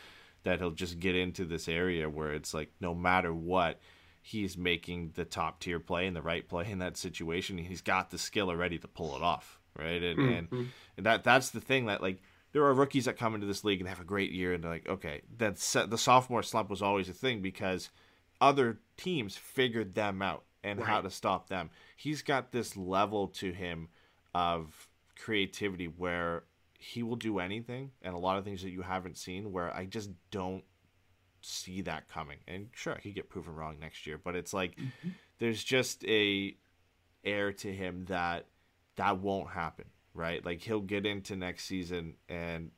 that he'll just get into this area where it's like no matter what he's making the top tier play and the right play in that situation he's got the skill already to pull it off right? And and, and that that's the thing that like there are rookies that come into this league and have a great year and they're like okay that's the sophomore slump was always a thing because other teams figured them out and how to stop them he's got this level to him of creativity where he will do anything and a lot of things that you haven't seen where I just don't see that coming. And sure, he could get proven wrong next year, but it's like mm-hmm. there's just a air to him that that won't happen, right? Like he'll get into next season and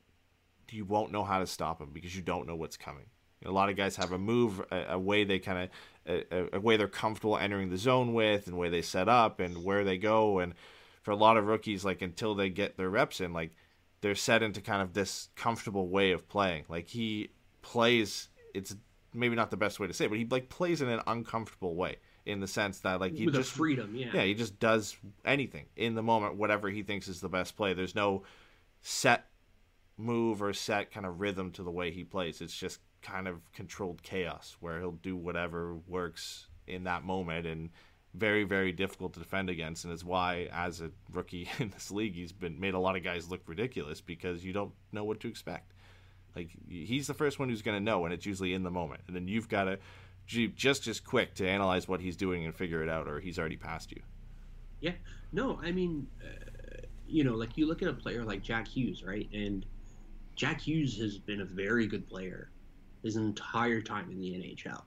you won't know how to stop him because you don't know what's coming. A lot of guys have a move, a, a way they kind of, a, a way they're comfortable entering the zone with, and way they set up, and where they go. And for a lot of rookies, like until they get their reps in, like they're set into kind of this comfortable way of playing. Like he plays, it's maybe not the best way to say, it, but he like plays in an uncomfortable way in the sense that like he With just freedom, yeah. yeah, he just does anything in the moment, whatever he thinks is the best play. There's no set move or set kind of rhythm to the way he plays. It's just kind of controlled chaos where he'll do whatever works in that moment and very very difficult to defend against. And it's why as a rookie in this league he's been made a lot of guys look ridiculous because you don't know what to expect. Like he's the first one who's going to know and it's usually in the moment. And then you've got to just as quick to analyze what he's doing and figure it out or he's already past you. Yeah. No, I mean, uh, you know, like you look at a player like Jack Hughes, right? And Jack Hughes has been a very good player his entire time in the NHL.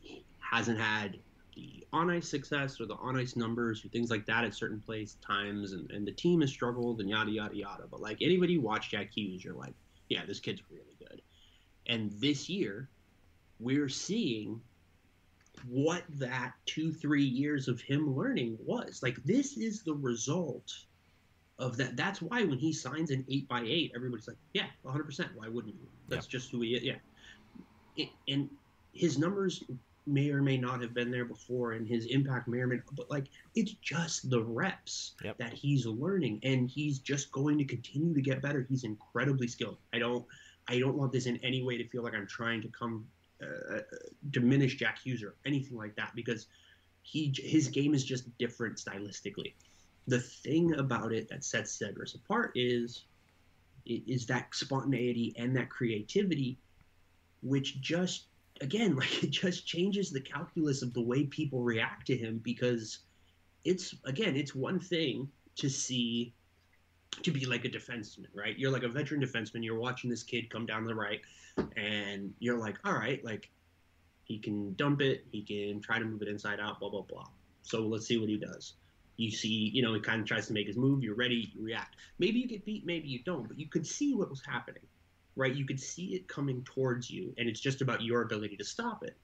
He hasn't had the on ice success or the on ice numbers or things like that at certain place times, and, and the team has struggled and yada yada yada. But like anybody who watch Jack Hughes, you're like, yeah, this kid's really good. And this year, we're seeing what that two, three years of him learning was. Like, this is the result of that. That's why when he signs an eight by eight, everybody's like, yeah, 100%. Why wouldn't you? That's just who he is. Yeah. It, and his numbers may or may not have been there before, and his impact may or may not, but like, it's just the reps Yep. that he's learning, and he's just going to continue to get better. He's incredibly skilled. I don't. I don't want this in any way to feel like I'm trying to come uh, diminish Jack Hughes or anything like that because he his game is just different stylistically. The thing about it that sets Zegras apart is is that spontaneity and that creativity, which just again like it just changes the calculus of the way people react to him because it's again it's one thing to see to be like a defenseman, right? You're like a veteran defenseman. You're watching this kid come down the right, and you're like, all right, like he can dump it, he can try to move it inside out, blah blah blah. So let's see what he does. You see, you know, he kind of tries to make his move. You're ready. You react. Maybe you get beat, maybe you don't, but you could see what was happening, right? You could see it coming towards you, and it's just about your ability to stop it.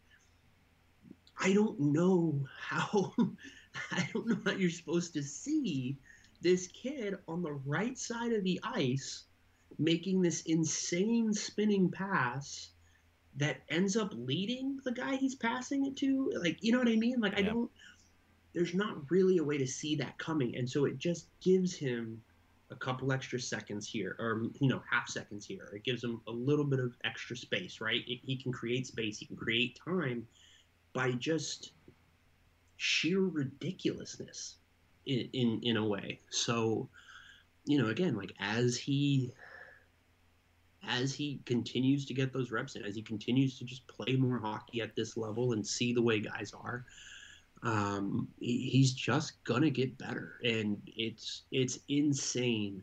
I don't know how. I don't know how you're supposed to see this kid on the right side of the ice making this insane spinning pass that ends up leading the guy he's passing it to. Like, you know what I mean? Like, I Yeah. don't. There's not really a way to see that coming, and so it just gives him a couple extra seconds here, or you know, half seconds here. It gives him a little bit of extra space, right? It, he can create space, he can create time by just sheer ridiculousness in, in in a way. So, you know, again, like as he as he continues to get those reps in, as he continues to just play more hockey at this level and see the way guys are, um, he, he's just gonna get better. And it's it's insane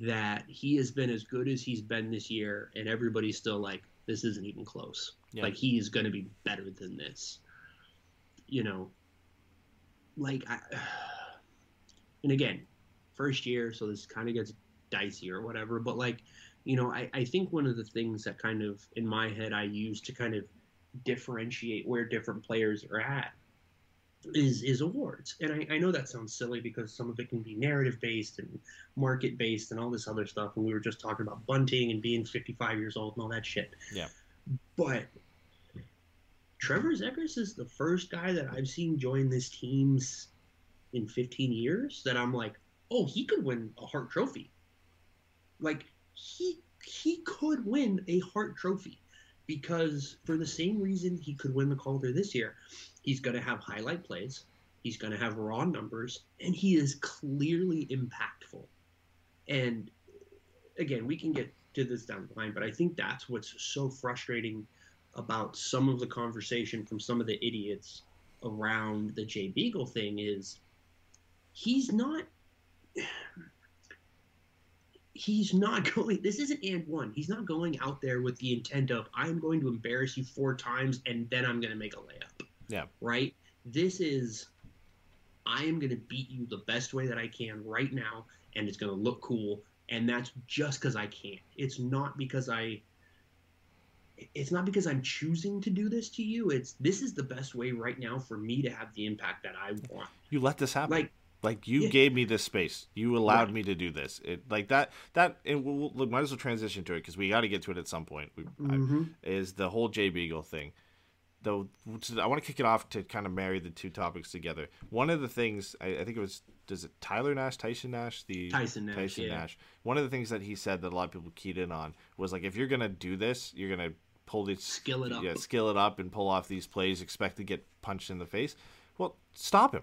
that he has been as good as he's been this year, and everybody's still like, this isn't even close. Yeah. Like he is gonna be better than this. You know, like I, and again first year so this kind of gets dicey or whatever but like you know I, I think one of the things that kind of in my head i use to kind of differentiate where different players are at is is awards and I, I know that sounds silly because some of it can be narrative based and market based and all this other stuff and we were just talking about bunting and being 55 years old and all that shit Yeah. but Trevor Zegras is the first guy that I've seen join this team's in 15 years that I'm like, oh, he could win a Hart Trophy. Like he he could win a Hart Trophy because for the same reason he could win the Calder this year, he's going to have highlight plays, he's going to have raw numbers, and he is clearly impactful. And again, we can get to this down the line, but I think that's what's so frustrating about some of the conversation from some of the idiots around the Jay Beagle thing is he's not he's not going this isn't and one he's not going out there with the intent of i'm going to embarrass you four times and then i'm going to make a layup Yeah. right this is i am going to beat you the best way that i can right now and it's going to look cool and that's just because i can't. it's not because i it's not because i'm choosing to do this to you it's this is the best way right now for me to have the impact that i want You let this happen. Like- Like you Yeah. gave me this space. You allowed Right. me to do this. It like that. That and we'll, we'll might as well transition to it because we got to get to it at some point. We, I- Mhm. is the whole Jay Beagle thing. Though I want to kick it off to kind of marry the two topics together. One of the things I, I think it was does it Tyler Nash, Tyson Nash, the Tyson Nash, Tyson yeah. Nash. One of the things that he said that a lot of people keyed in on was like if you're gonna do this, you're gonna pull this Skill it up. yeah, skill it up and pull off these plays, expect to get punched in the face. Well, stop him.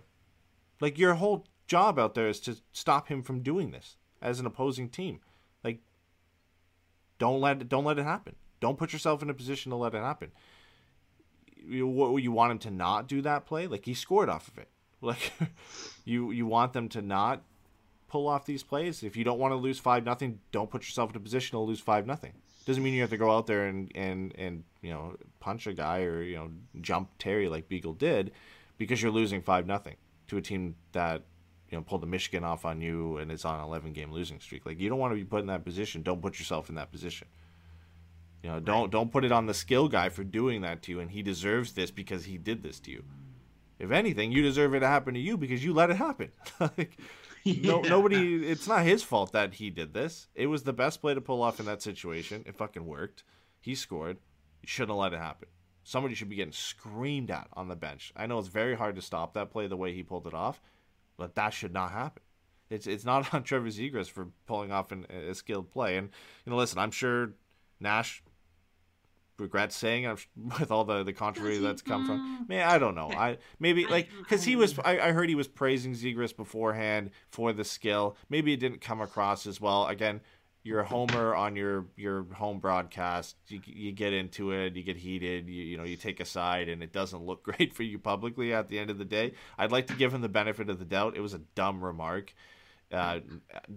Like your whole job out there is to stop him from doing this as an opposing team. Like don't let it, don't let it happen. Don't put yourself in a position to let it happen. You what you want him to not do that play? Like he scored off of it. Like you you want them to not pull off these plays. If you don't want to lose five nothing, don't put yourself in a position to lose five nothing. Doesn't mean you have to go out there and, and, and you know punch a guy or you know jump Terry like Beagle did, because you're losing five nothing to a team that you know pulled the Michigan off on you and it's on an 11 game losing streak. Like you don't want to be put in that position. Don't put yourself in that position. You know, don't don't put it on the skill guy for doing that to you, and he deserves this because he did this to you. If anything, you deserve it to happen to you because you let it happen. like, no, Yeah. nobody. It's not his fault that he did this. It was the best play to pull off in that situation. It fucking worked. He scored. You shouldn't have let it happen. Somebody should be getting screamed at on the bench. I know it's very hard to stop that play the way he pulled it off, but that should not happen. It's it's not on Trevor Zegras for pulling off an, a skilled play. And you know, listen, I'm sure Nash regrets saying I'm, with all the the controversy that's come from. Man, I don't know. I maybe like because he was. I- I, I heard he was praising Zegras beforehand for the skill. Maybe it didn't come across as well. Again, you're a homer on your your home broadcast. You, you get into it, you get heated. You you know you take a side, and it doesn't look great for you publicly. At the end of the day, I'd like to give him the benefit of the doubt. It was a dumb remark, uh,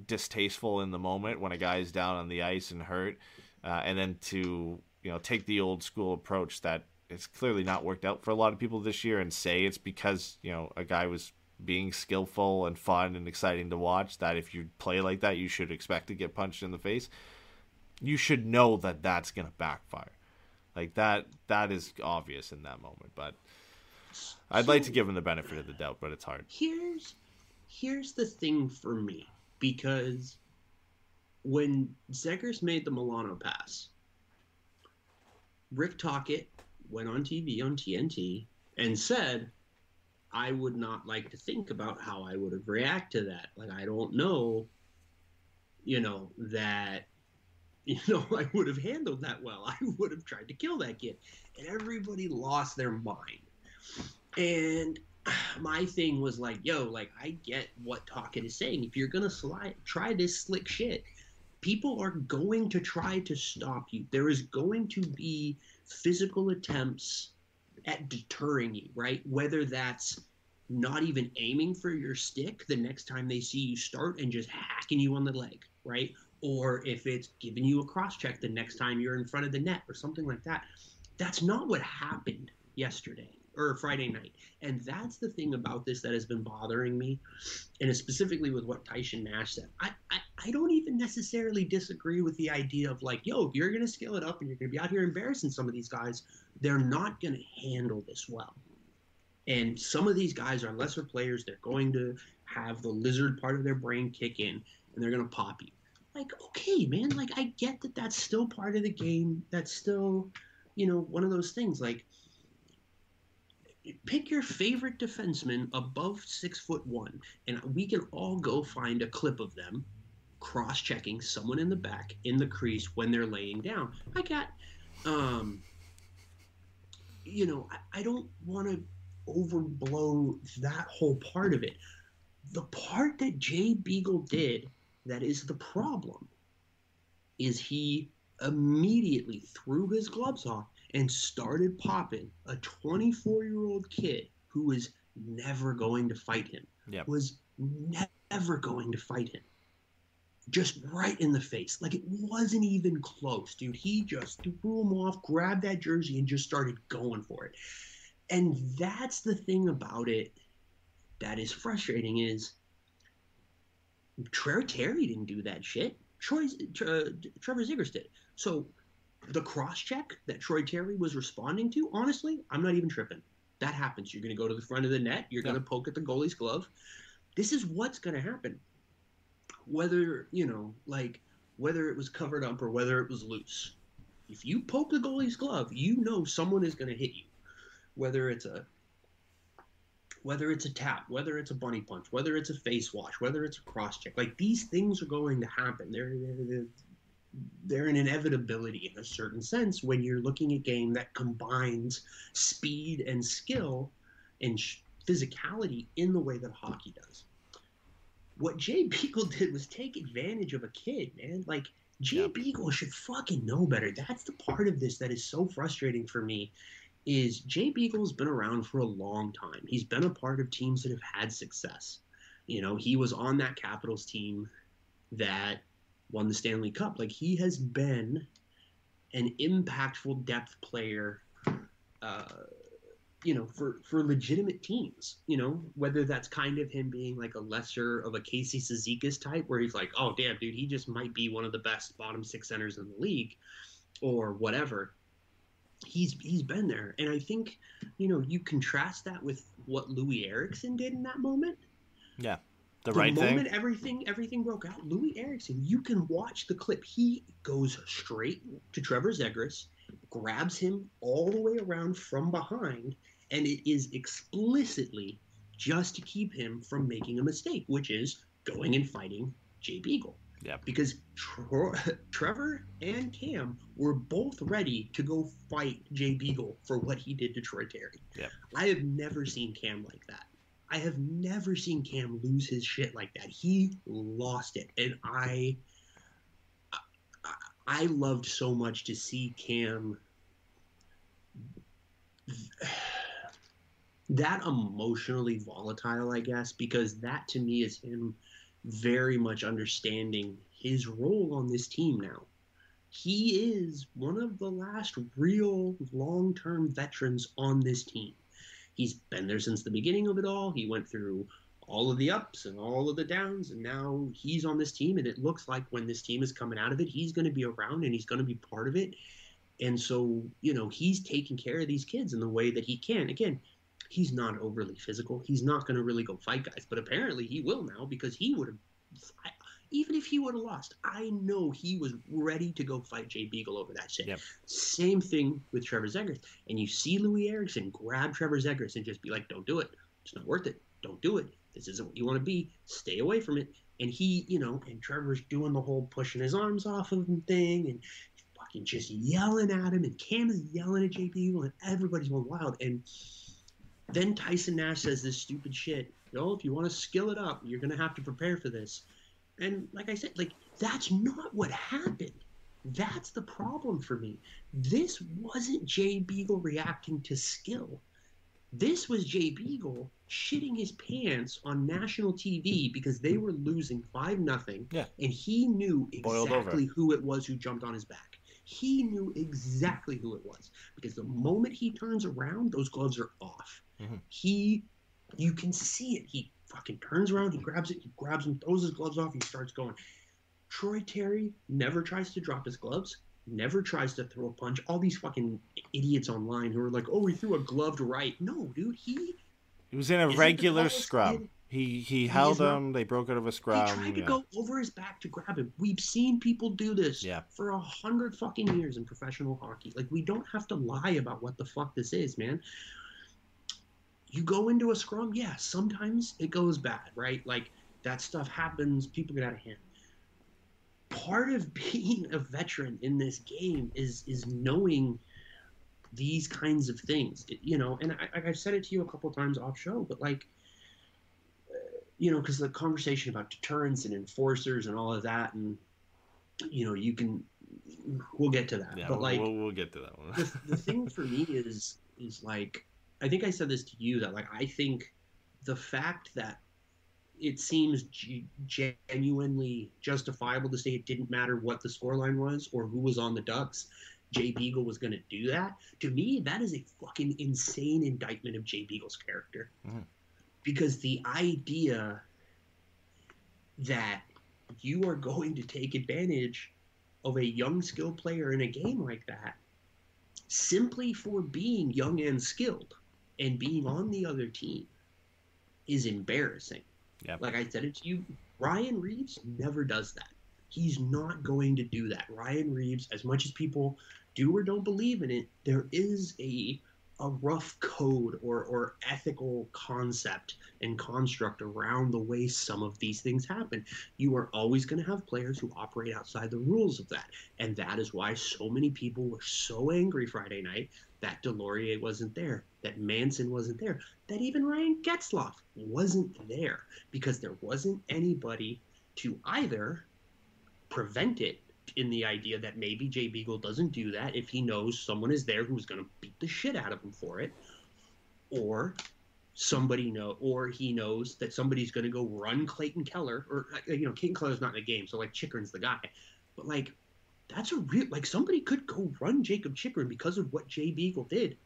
distasteful in the moment when a guy is down on the ice and hurt, uh, and then to you know take the old school approach that it's clearly not worked out for a lot of people this year and say it's because you know a guy was being skillful and fun and exciting to watch that if you play like that you should expect to get punched in the face you should know that that's going to backfire. Like that that is obvious in that moment but i'd like to give him the benefit of the doubt but it's hard. Here's here's the thing for me because when Zegras made the Milano pass, Rick Tocchet went on TV on TNT and said, "I would not like to think about how I would have reacted to that. Like I don't know, you know that." You know, I would have handled that well. I would have tried to kill that kid. And everybody lost their mind. And my thing was like, yo, like I get what Tocchet is saying. If you're gonna try this slick shit, people are going to try to stop you. There is going to be physical attempts at deterring you, right? Whether that's not even aiming for your stick the next time they see you start and just hacking you on the leg, right? Or if it's giving you a cross check the next time you're in front of the net or something like that. That's not what happened yesterday or Friday night. And that's the thing about this that has been bothering me, and specifically with what Tyson Nash said. I, I, I don't even necessarily disagree with the idea of like, yo, if you're going to scale it up and you're going to be out here embarrassing some of these guys, they're not going to handle this well. And some of these guys are lesser players. They're going to have the lizard part of their brain kick in, and they're going to pop you. Like, okay, man. Like, I get that that's still part of the game. That's still, you know, one of those things. Like, pick your favorite defenseman above six foot one, and we can all go find a clip of them cross checking someone in the back in the crease when they're laying down. I got, um, you know, I, I don't want to overblow that whole part of it. The part that Jay Beagle did that is the problem is he immediately threw his gloves off and started popping a 24 year old kid who was never going to fight him. Yep. Was never going to fight him. Just right in the face. Like it wasn't even close, dude. He just threw him off, grabbed that jersey, and just started going for it. And that's the thing about it that is frustrating is Trevor Terry didn't do that shit. Troy, uh, Trevor Zegras did. So the cross check that Troy Terry was responding to, honestly, I'm not even tripping. That happens. You're going to go to the front of the net. You're going to poke at the goalie's glove. This is what's going to happen. Whether, you know, like, whether it was covered up or whether it was loose. If you poke the goalie's glove, you know someone is going to hit you. Whether it's a whether it's a tap, whether it's a bunny punch, whether it's a face wash, whether it's a cross check, like these things are going to happen. They're, they're, they're they're an inevitability in a certain sense when you're looking at a game that combines speed and skill and sh- physicality in the way that hockey does. What Jay Beagle did was take advantage of a kid, man. Like Jay Yep. Beagle should fucking know better. That's the part of this that is so frustrating for me. Is Jay Beagle's been around for a long time. He's been a part of teams that have had success. You know, he was on that Capitals team that won the Stanley Cup. Like he has been an impactful depth player, uh, you know, for for legitimate teams. You know, whether that's kind of him being like a lesser of a Casey Cizikas type, where he's like, oh damn, dude, he just might be one of the best bottom six centers in the league. or whatever. He's he's been there, and I think you know you contrast that with what Loui Eriksson did in that moment. Yeah. The, The right moment thing. everything everything broke out, Loui Eriksson, you can watch the clip. He goes straight to Trevor Zegras, grabs him all the way around from behind, and it is explicitly just to keep him from making a mistake, which is going and fighting Jay Beagle. Yeah. Because Tro- Trevor and Cam were both ready to go fight Jay Beagle for what he did to Troy Terry. Yep. I have never seen Cam like that. I have never seen Cam lose his shit like that. He lost it, and I, I, I loved so much to see Cam. That emotionally volatile, I guess, because that to me is him very much understanding his role on this team now. He is one of the last real long term veterans on this team. He's been there since the beginning of it all. He went through all of the ups and all of the downs, and now he's on this team. And it looks like when this team is coming out of it, he's going to be around and he's going to be part of it. And so, you know, he's taking care of these kids in the way that he can. Again, he's not overly physical. He's not going to really go fight guys, but apparently he will now because he would have, even if he would have lost, I know he was ready to go fight Jay Beagle over that shit. Yep. Same thing with Trevor Zegras. And you see Loui Eriksson grab Trevor Zegras and just be like, don't do it. It's not worth it. Don't do it. This isn't what you want to be. Stay away from it. And he, you know, and Trevor's doing the whole pushing his arms off of him thing and fucking just yelling at him. And Cam is yelling at Jay Beagle and everybody's going wild. And then Tyson Nash says this stupid shit. Oh, if you want to skill it up, you're going to have to prepare for this. And like I said, like that's not what happened. That's the problem for me. This wasn't Jay Beagle reacting to skill. This was Jay Beagle shitting his pants on national TV because they were losing five nothing, Yeah. and he knew exactly who it was who jumped on his back. He knew exactly who it was because the moment he turns around, those gloves are off. Mhm. He, you can see it. He fucking turns around, he grabs it, he grabs him, throws his gloves off, he starts going. Troy Terry never tries to drop his gloves, never tries to throw a punch. All these fucking idiots online who are like, "Oh, he threw a gloved right." No, dude, he He was in a regular scrub. kid- He he held them. They broke out of a scrub. he tried to yeah. go over his back to grab him. We've seen people do this Yeah. for a hundred fucking years in professional hockey. Like we don't have to lie about what the fuck this is, man. You go into a scrum, yeah, sometimes it goes bad, right? Like that stuff happens, people get out of hand. Part of being a veteran in this game is is knowing these kinds of things, you know. And I, I've said it to you a couple times off show, but like, uh, you know, because the conversation about deterrence and enforcers and all of that, and you know, you can, we'll get to that. Yeah, but we'll, like, we'll, we'll get to that one. the, the thing for me is is like I think I said this to you that like I think the fact that it seems g- genuinely justifiable to say it didn't matter what the scoreline was or who was on the Ducks. Jay Beagle was going to do that. To me, that is a fucking insane indictment of Jay Beagle's character. Mhm. Because the idea that you are going to take advantage of a young skilled player in a game like that simply for being young and skilled and being on the other team is embarrassing. Yep. Like I said it to you, Ryan Reaves never does that. He's not going to do that. Ryan Reaves, as much as people do or don't believe in it, there is a a rough code or, or ethical concept and construct around the way some of these things happen. You are always going to have players who operate outside the rules of that. And that is why so many people were so angry Friday night that Deslauriers wasn't there, that Manson wasn't there, that even Ryan Getzlaf wasn't there because there wasn't anybody to either prevent it in the idea that maybe Jay Beagle doesn't do that if he knows someone is there who's going to beat the shit out of him for it, or somebody know, or he knows that somebody's going to go run Clayton Keller, or you know, Clayton Keller's not in the game, so like Chychrun's the guy, but like that's a real like somebody could go run Jakob Chychrun because of what Jay Beagle did.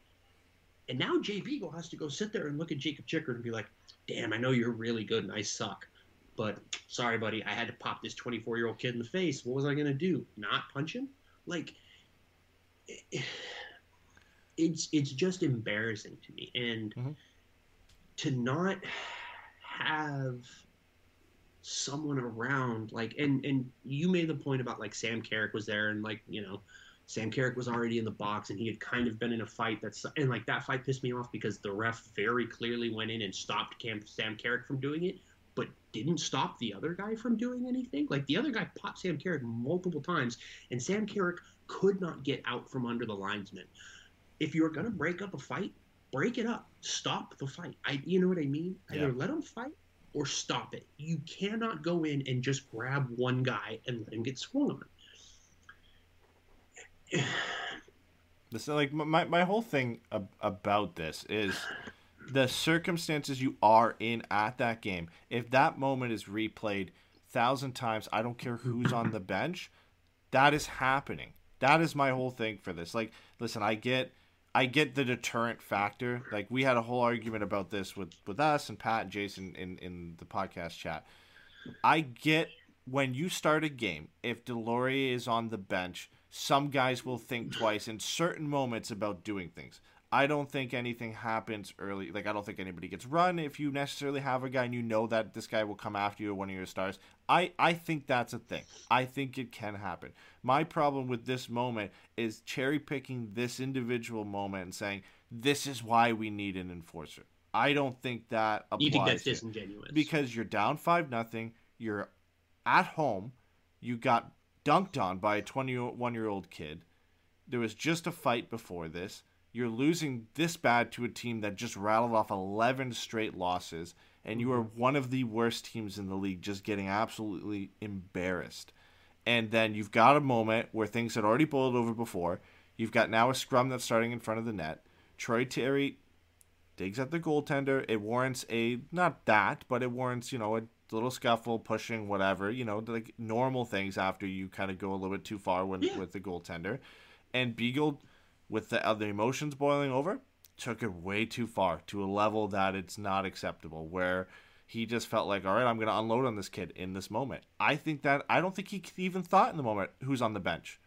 And now Jay Beagle has to go sit there and look at Jakob Chychrun and be like, damn, I know you're really good and I suck. But sorry, buddy, I had to pop this 24 year old kid in the face. What was I going to do? Not punch him? Like, it's it's just embarrassing to me, and Mhm. to not have someone around like and and you made the point about like Sam Carrick was there and like you know Sam Carrick was already in the box and he had kind of been in a fight that's and like that fight pissed me off because the ref very clearly went in and stopped Cam, Sam Carrick from doing it but didn't stop the other guy from doing anything. Like the other guy popped Sam Carrick multiple times and Sam Carrick could not get out from under the linesman. If you're going to break up a fight break it up. Stop the fight. I you know what I mean? Either Yeah. let them fight or stop it. You cannot go in and just grab one guy and let him get swung on. This like my my whole thing ab- about this is the circumstances you are in at that game. If that moment is replayed thousand times, I don't care who's on the bench. That is happening. That is my whole thing for this. Like, listen, I get, I get the deterrent factor. Like, we had a whole argument about this with with us and Pat and Jason in in the podcast chat. I get when you start a game, if Deslauriers is on the bench, some guys will think twice in certain moments about doing things. I don't think anything happens early. Like, I don't think anybody gets run if you necessarily have a guy and you know that this guy will come after you or one of your stars. I, I think that's a thing. I think it can happen. My problem with this moment is cherry picking this individual moment and saying, this is why we need an enforcer. I don't think that applies. You think that's disingenuous? because you're down five nothing. You're at home. You got dunked on by a 21 year old kid. There was just a fight before this. You're losing this bad to a team that just rattled off 11 straight losses, and you are mm-hmm. one of the worst teams in the league, just getting absolutely embarrassed. And then you've got a moment where things had already boiled over before. You've got now a scrum that's starting in front of the net. Troy Terry digs at the goaltender. It warrants a not that, but it warrants you know a little scuffle, pushing, whatever. You know, like normal things after you kind of go a little bit too far when, Yeah. with the goaltender. And Beagle, with the uh, other emotions boiling over, took it way too far to a level that it's not acceptable. Where he just felt like, all right, I'm going to unload on this kid in this moment. I think that I don't think he even thought in the moment who's on the bench.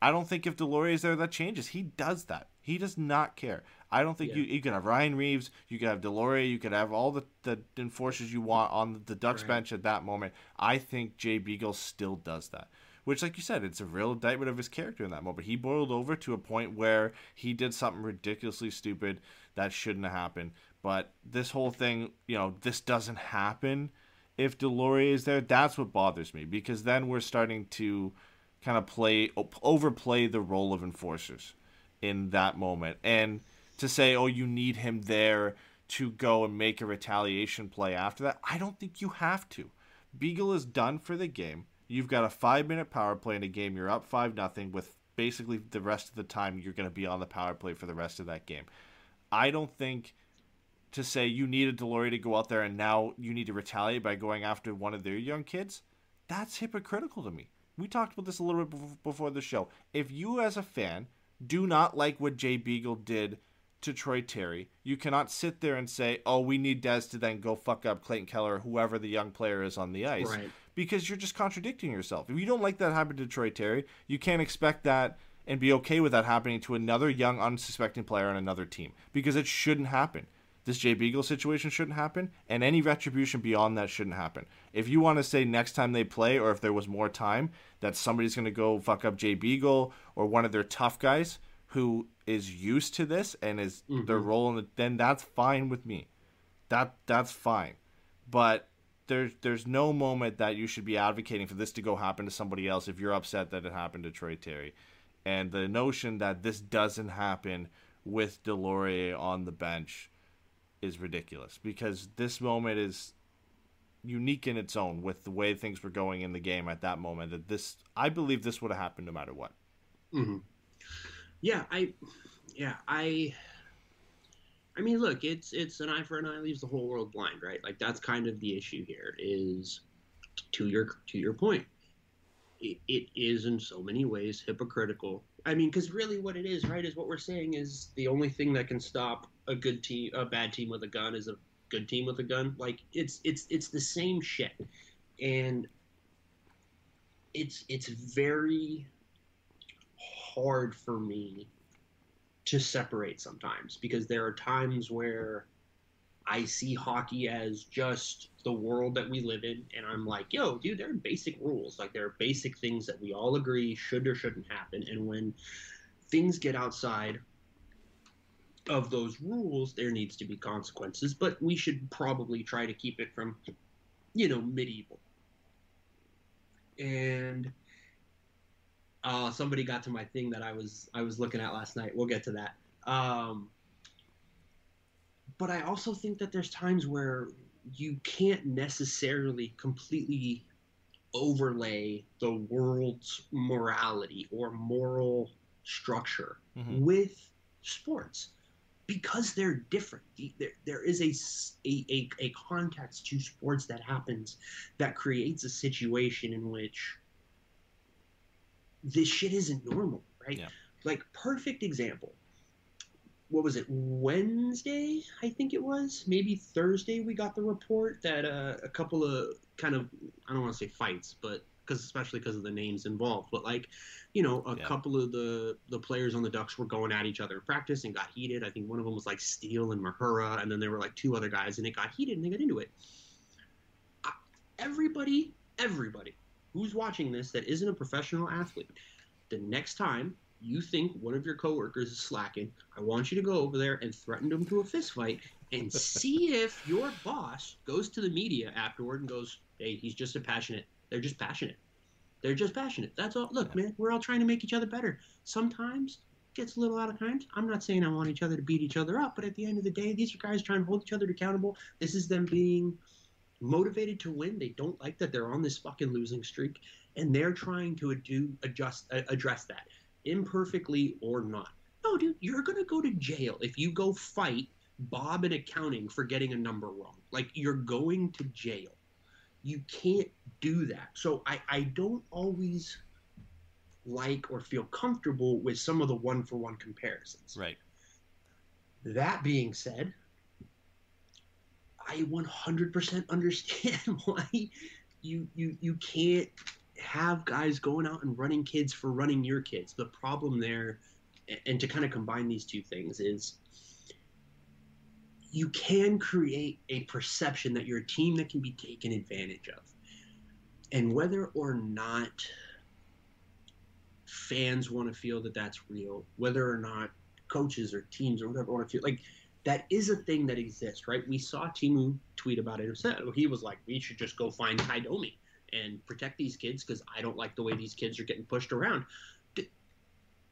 I don't think if Deslauriers is there that changes. He does that. He does not care. I don't think Yeah. you you could have Ryan Reaves, you could have Deslauriers, you could have all the, the enforcers you want on the Ducks Right. bench at that moment. I think Jay Beagle still does that. Which, like you said, it's a real indictment of his character in that moment. He boiled over to a point where he did something ridiculously stupid that shouldn't have happened. But this whole thing, you know, this doesn't happen. If Deslauriers is there. That's what bothers me because then we're starting to kind of play overplay the role of enforcers in that moment. And to say oh you need him there to go and make a retaliation play after that i don't think you have to. Beagle is done for the game. You've got a five minute power play in a game. You're up five nothing with basically the rest of the time you're going to be on the power play for the rest of that game. I don't think to say you needed Deslauriers to go out there and now you need to retaliate by going after one of their young kids, that's hypocritical to me. We talked about this a little bit before the show. If you, as a fan, do not like what Jay Beagle did to Troy Terry, you cannot sit there and say, oh, we need Dez to then go fuck up Clayton Keller or whoever the young player is on the ice. Right. Because you're just contradicting yourself. If you don't like that happen to Troy Terry, you can't expect that and be okay with that happening to another young, unsuspecting player on another team. Because it shouldn't happen this Jay Beagle situation shouldn't happen, and any retribution beyond that shouldn't happen. If you want to say next time they play, or if there was more time, that somebody's going to go fuck up Jay Beagle or one of their tough guys who is used to this and is mm-hmm. their role in the, then that's fine with me. That that's fine, but there's there's no moment that you should be advocating for this to go happen to somebody else if you're upset that it happened to Troy Terry, and the notion that this doesn't happen with Deslauriers on the bench is ridiculous because this moment is unique in its own with the way things were going in the game at that moment that this I believe this would have happened no matter what. hmm Yeah, I, yeah, I. I mean, look, it's it's an eye for an eye leaves the whole world blind, right? Like that's kind of the issue here. Is to your to your point, it, it is in so many ways hypocritical. I mean, because really, what it is, right, is what we're saying is the only thing that can stop a good team, a bad team with a gun, is a good team with a gun. Like it's it's it's the same shit, and it's it's very hard for me to separate sometimes because there are times where I see hockey as just the world that we live in, and I'm like, yo, dude, there are basic rules. Like, there are basic things that we all agree should or shouldn't happen. And when things get outside of those rules, there needs to be consequences, but we should probably try to keep it from, you know, medieval. And uh, somebody got to my thing that I was I was looking at last night. We'll get to that. Um, but I also think that there's times where you can't necessarily completely overlay the world's morality or moral structure Mhm. with sports because they're different. There, there is a context to sports that happens that creates a situation in which this shit isn't normal, right? Yeah. Like, perfect example. What was it? Wednesday, I think it was. Maybe Thursday, we got the report that uh, a couple of kind of, I don't want to say fights, but because especially because of the names involved, but like, you know, a Yeah. couple of the the players on the Ducks were going at each other in practice and got heated. I think one of them was like Steel and Mahura, and then there were like two other guys, and it got heated and they got into it. Everybody, everybody who's watching this that isn't a professional athlete, the next time you think one of your coworkers is slacking, I want you to go over there and threaten them to a fist fight and see if your boss goes to the media afterward and goes, "Hey, he's just a passionate. They're just passionate. They're just passionate. That's all. Look, man, we're all trying to make each other better. Sometimes it gets a little out of hand. I'm not saying I want each other to beat each other up, but at the end of the day, these are guys trying to hold each other accountable. This is them being motivated to win. They don't like that they're on this fucking losing streak, and they're trying to do adjust uh, address that imperfectly or not. No, dude, you're gonna go to jail if you go fight Bob in accounting for getting a number wrong. Like you're going to jail. You can't do that. So I, I don't always like or feel comfortable with some of the one for one comparisons. Right. That being said, I 100% understand why you you you can't have guys going out and running kids for running your kids. The problem there, and to kind of combine these two things, is you can create a perception that you're a team that can be taken advantage of. And whether or not fans want to feel that that's real, whether or not coaches or teams or whatever want to feel like that is a thing that exists, right? We saw Teemu tweet about it himself. He was like, we should just go find Tie Domi and protect these kids because I don't like the way these kids are getting pushed around.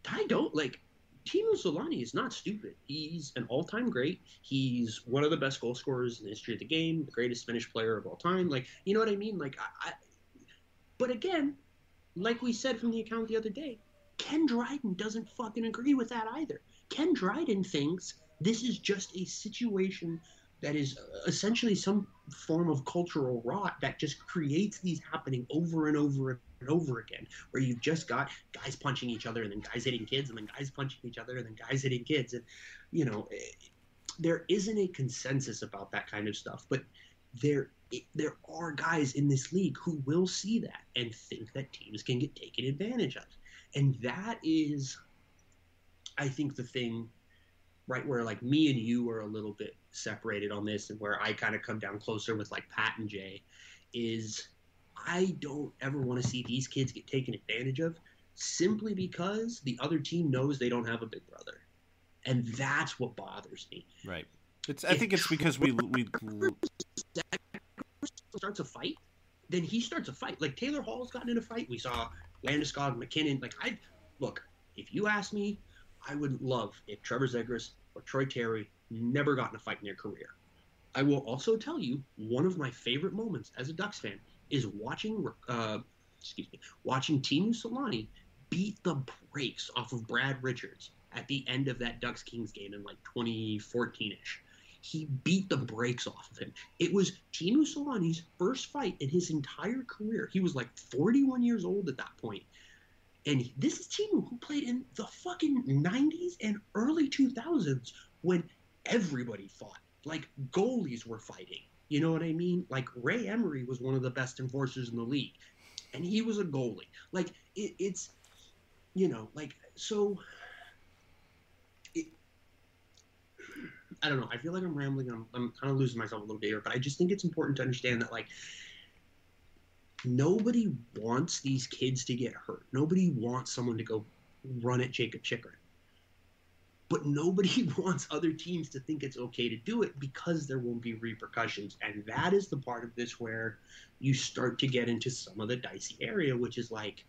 I don't like Teemu Selanne is not stupid. He's an all-time great. He's one of the best goal scorers in the history of the game, the greatest Finnish player of all time. Like, you know what I mean? Like, I, I but again, like we said from the account the other day, Ken Dryden doesn't fucking agree with that either. Ken Dryden thinks this is just a situation that is essentially some form of cultural rot that just creates these happening over and over and over again, where you've just got guys punching each other and then guys hitting kids and then guys punching each other and then guys hitting kids. And, you know, eh, there isn't a consensus about that kind of stuff, but there there are guys in this league who will see that and think that teams can get taken advantage of. And that is, I think, the thing, right, where like me and you are a little bit separated on this and where I kind of come down closer with like Pat and Jay is I don't ever want to see these kids get taken advantage of simply because the other team knows they don't have a big brother. And that's what bothers me. Right. It's. I think it's because we we. starts a fight, then he starts a fight. Like Taylor Hall's gotten in a fight. We saw Landeskog, MacKinnon. Like I look, if you ask me, I would love if Trevor Zegras or Troy Terry never got in a fight in their career. I will also tell you one of my favorite moments as a Ducks fan is watching, uh, excuse me, watching Teemu Selanne beat the brakes off of Brad Richards at the end of that Ducks Kings game in like 2014 ish. He beat the brakes off of him. It was Teemu Selanne's first fight in his entire career. He was like 41 years old at that point. And this is Teemu who played in the fucking 90s and early 2000s when everybody fought. Like goalies were fighting. You know what I mean? Like Ray Emery was one of the best enforcers in the league, and he was a goalie. Like it, it's you know, like so. It, I don't know. I feel like I'm rambling. I'm, I'm kind of losing myself a little bit here, but I just think it's important to understand that like nobody wants these kids to get hurt. Nobody wants someone to go run at Jakob Chychrun. But nobody wants other teams to think it's okay to do it because there won't be repercussions. And that is the part of this where you start to get into some of the dicey area, which is like,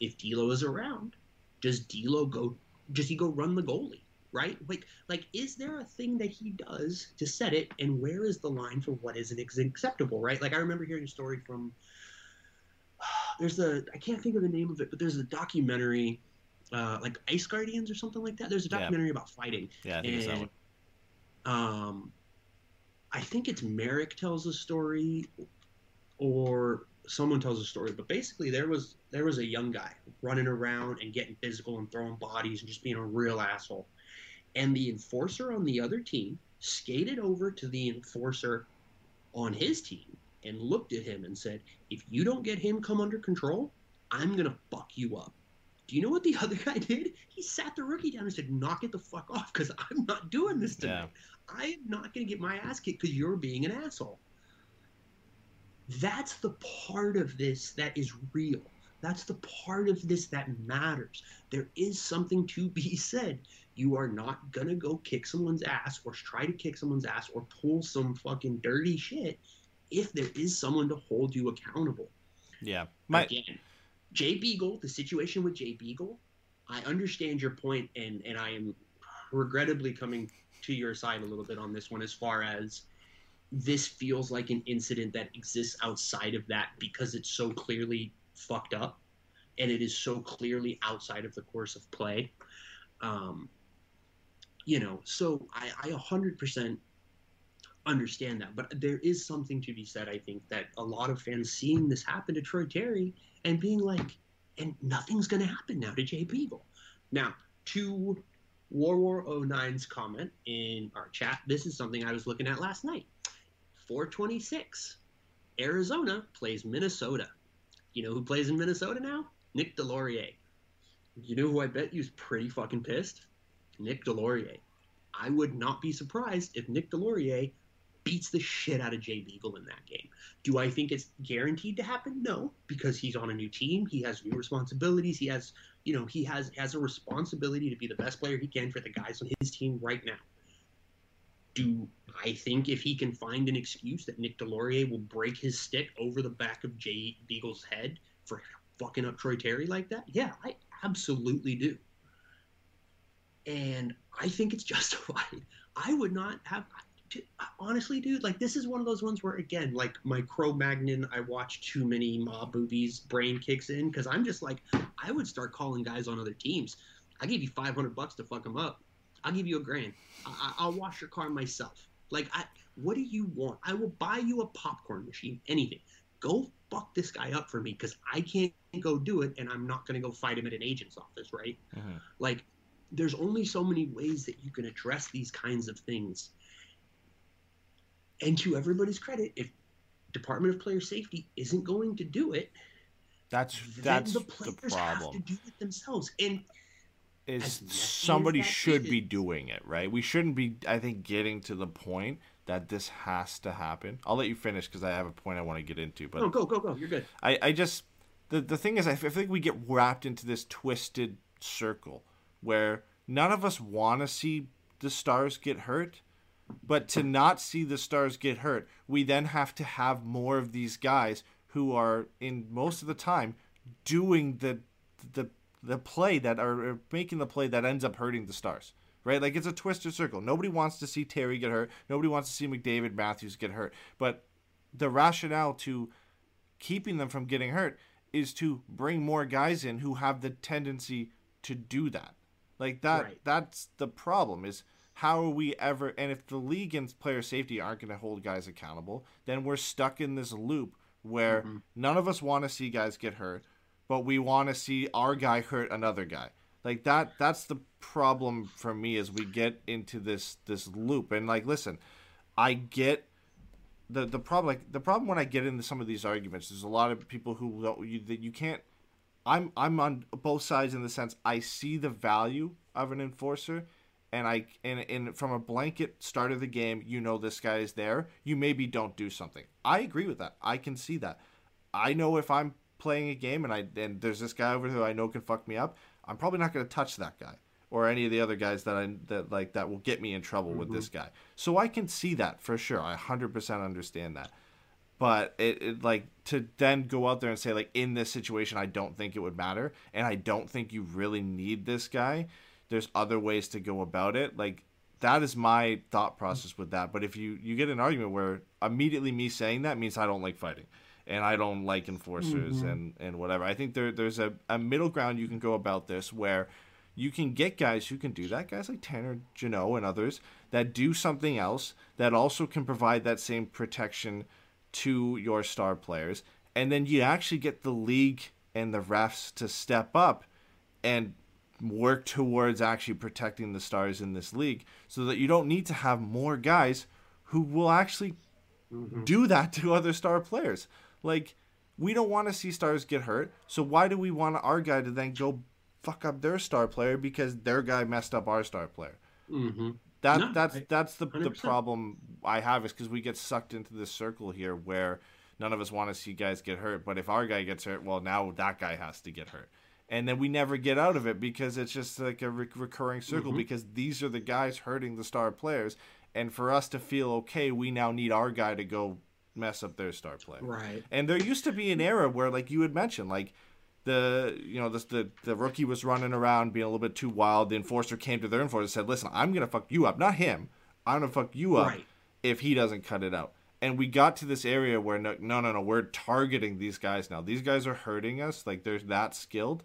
if D'Lo is around, does D'Lo go? Does he go run the goalie? Right? Like, like, is there a thing that he does to set it, and where is the line for what is acceptable? Right? Like, I remember hearing a story from. There's a I can't think of the name of it, but there's a documentary, uh, like Ice Guardians or something like that. There's a Yeah. documentary about fighting, Yeah, I think it's that and one. um, I think it's Merrick tells a story, or someone tells a story. But basically, there was there was a young guy running around and getting physical and throwing bodies and just being a real asshole. And the enforcer on the other team skated over to the enforcer on his team and looked at him and said, "If you don't get him come under control, I'm gonna fuck you up." Do you know what the other guy did? He sat the rookie down and said, "Knock it the fuck off, because I'm not doing this tonight. I am not going to get my ass kicked because you're being an asshole." That's the part of this that is real. That's the part of this that matters. There is something to be said. You are not going to go kick someone's ass or try to kick someone's ass or pull some fucking dirty shit if there is someone to hold you accountable. Yeah. My Again, Jay Beagle, the situation with Jay Beagle, I understand your point, and and I am regrettably coming to your side a little bit on this one as far as this feels like an incident that exists outside of that because it's so clearly fucked up and it is so clearly outside of the course of play. Um, you know, so I, I 100% understand that. But there is something to be said, I think, that a lot of fans seeing this happen to Troy Terry and being like, and nothing's going to happen now to Jay Beagle. Now, to War War 09's comment in our chat, this is something I was looking at last night. 426. Arizona plays Minnesota. You know who plays in Minnesota now? Nick Deslauriers. You know who I bet you's pretty fucking pissed? Nick Deslauriers. I would not be surprised if Nick Deslauriers beats the shit out of Jay Beagle in that game. Do I think it's guaranteed to happen? No, because he's on a new team. He has new responsibilities. He has, you know, he has has a responsibility to be the best player he can for the guys on his team right now. Do I think if he can find an excuse that Nick Deslauriers will break his stick over the back of Jay Beagle's head for fucking up Troy Terry like that? Yeah, I absolutely do. And I think it's justified. I would not have honestly, dude, like this is one of those ones where again, like my Cro-Magnon, I watch too many mob movies, brain kicks in because I'm just like, I would start calling guys on other teams. I give you 500 bucks to fuck them up. I'll give you a grand. I- I'll wash your car myself. Like, I, what do you want? I will buy you a popcorn machine, anything. Go fuck this guy up for me because I can't go do it, and I'm not going to go fight him at an agent's office, right? Mhm. Like, there's only so many ways that you can address these kinds of things. And to everybody's credit, if Department of Player Safety isn't going to do it, That's that's the the players have to problem. do it themselves. And Is somebody should be doing it, right? We shouldn't be. I think getting to the point that this has to happen. I'll let you finish because I have a point I want to get into, but no, go, go, go. You're good. I, I just the the thing is I think we get wrapped into this twisted circle where none of us want to see the stars get hurt, but to not see the stars get hurt, we then have to have more of these guys who are in most of the time doing the the the play that are making the play that ends up hurting the stars. Right? Like it's a twisted circle. Nobody wants to see Terry get hurt. Nobody wants to see McDavid Matthews get hurt. But the rationale to keeping them from getting hurt is to bring more guys in who have the tendency to do that. Like that Right. that's the problem is how are we ever and if the league and player safety aren't going to hold guys accountable, then we're stuck in this loop where mm-hmm. none of us want to see guys get hurt, but we want to see our guy hurt another guy. Like that that's the problem for me as we get into this this loop. And like listen, I get the the problem like the problem when I get into some of these arguments, there's a lot of people who don't, you, that you can't I'm I'm on both sides in the sense I see the value of an enforcer and I and, and from a blanket start of the game, you know this guy is there. You maybe don't do something. I agree with that. I can see that. I know if I'm playing a game and I and there's this guy over who I know can fuck me up, I'm probably not going to touch that guy or any of the other guys that I that like that will get me in trouble mm-hmm. with this guy. So I can see that for sure. I 100% understand that. But it, it like to then go out there and say like in this situation I don't think it would matter and I don't think you really need this guy. There's other ways to go about it. Like that is my thought process with that. But if you you get an argument where immediately me saying that means I don't like fighting and I don't like enforcers mm-hmm. and and whatever. I think there there's a, a middle ground you can go about this where you can get guys who can do that, guys like Tanner Jeannot and others that do something else that also can provide that same protection to your star players. And then you actually get the league and the refs to step up and work towards actually protecting the stars in this league so that you don't need to have more guys who will actually mm-hmm. do that to other star players. Like, we don't want to see stars get hurt, so why do we want our guy to then go fuck up their star player because their guy messed up our star player? Mm-hmm. That no, that's I, that's the 100%. the problem I have is because we get sucked into this circle here where none of us want to see guys get hurt, but if our guy gets hurt, well now that guy has to get hurt, and then we never get out of it because it's just like a re- recurring circle mm-hmm. because these are the guys hurting the star players, and for us to feel okay, we now need our guy to go mess up their star player. Right. And there used to be an era where, like you had mentioned, like the you know the, the the rookie was running around being a little bit too wild. The enforcer came to their enforcer and said, "Listen, I'm gonna fuck you up, not him. I'm gonna fuck you up right. if he doesn't cut it out." And we got to this area where no, no, no, no, we're targeting these guys now. These guys are hurting us. Like they're that skilled.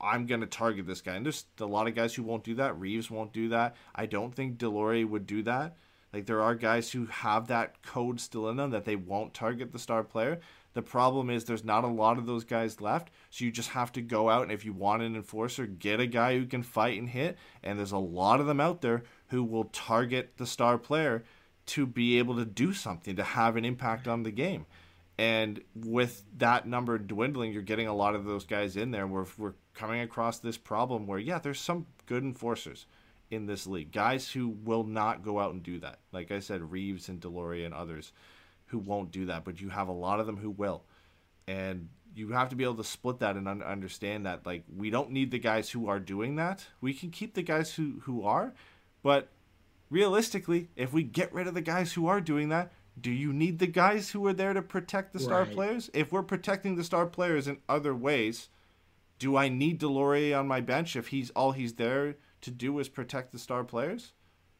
I'm gonna target this guy. And there's a lot of guys who won't do that. Reaves won't do that. I don't think Deslauriers would do that. Like there are guys who have that code still in them that they won't target the star player. The problem is there's not a lot of those guys left, so you just have to go out and if you want an enforcer, get a guy who can fight and hit. And there's a lot of them out there who will target the star player to be able to do something to have an impact on the game. And with that number dwindling, you're getting a lot of those guys in there. We're we're coming across this problem where yeah, there's some good enforcers in this league, guys who will not go out and do that. Like I said, Reaves and Deslauriers and others who won't do that, but you have a lot of them who will. And you have to be able to split that and un- understand that like we don't need the guys who are doing that. We can keep the guys who who are, but realistically, if we get rid of the guys who are doing that, do you need the guys who are there to protect the star right. players? If we're protecting the star players in other ways, do I need Deslauriers on my bench if he's all he's there to do is protect the star players?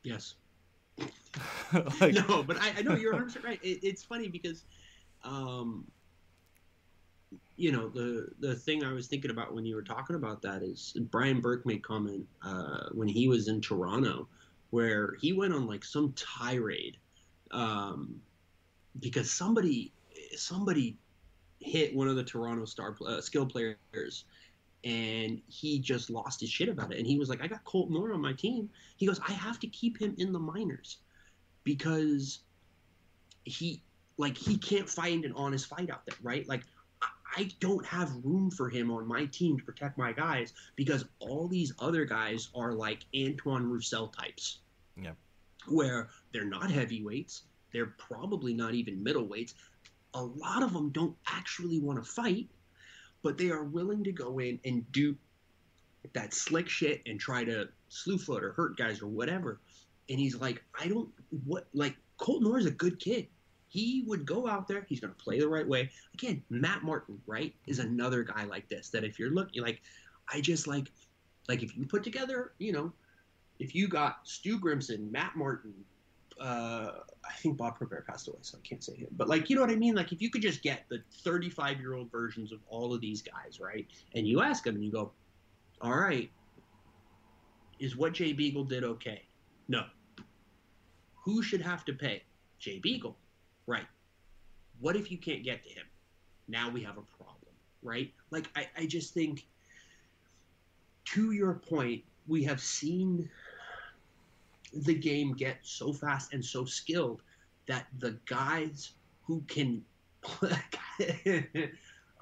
Yes. like... No, but I, I know you're 100 right. It, it's funny because, um, you know, the the thing I was thinking about when you were talking about that is Brian Burke made comment uh, when he was in Toronto, where he went on like some tirade, um, because somebody somebody hit one of the Toronto star uh, skill players and he just lost his shit about it. And he was like, I got Colt Orr on my team. He goes, I have to keep him in the minors because he like he can't find an honest fight out there, right? Like I don't have room for him on my team to protect my guys because all these other guys are like Antoine Roussel types. Yeah. Where they're not heavyweights, they're probably not even middleweights. A lot of them don't actually want to fight but they are willing to go in and do that slick shit and try to slew foot or hurt guys or whatever. And he's like, I don't what like Colton Orr is a good kid. He would go out there. He's going to play the right way. Again, Matt Martin, right, is another guy like this. That if you're looking, like, I just like, like if you put together, you know, if you got Stu Grimson, Matt Martin, uh, I think Bob Probert passed away, so I can't say him. But like, you know what I mean? Like, if you could just get the 35 year old versions of all of these guys, right? And you ask them, and you go, "All right, is what Jay Beagle did okay?" No. Who should have to pay? Jay Beagle, right? What if you can't get to him? Now we have a problem, right? Like, I, I just think, to your point, we have seen the game get so fast and so skilled that the guys who can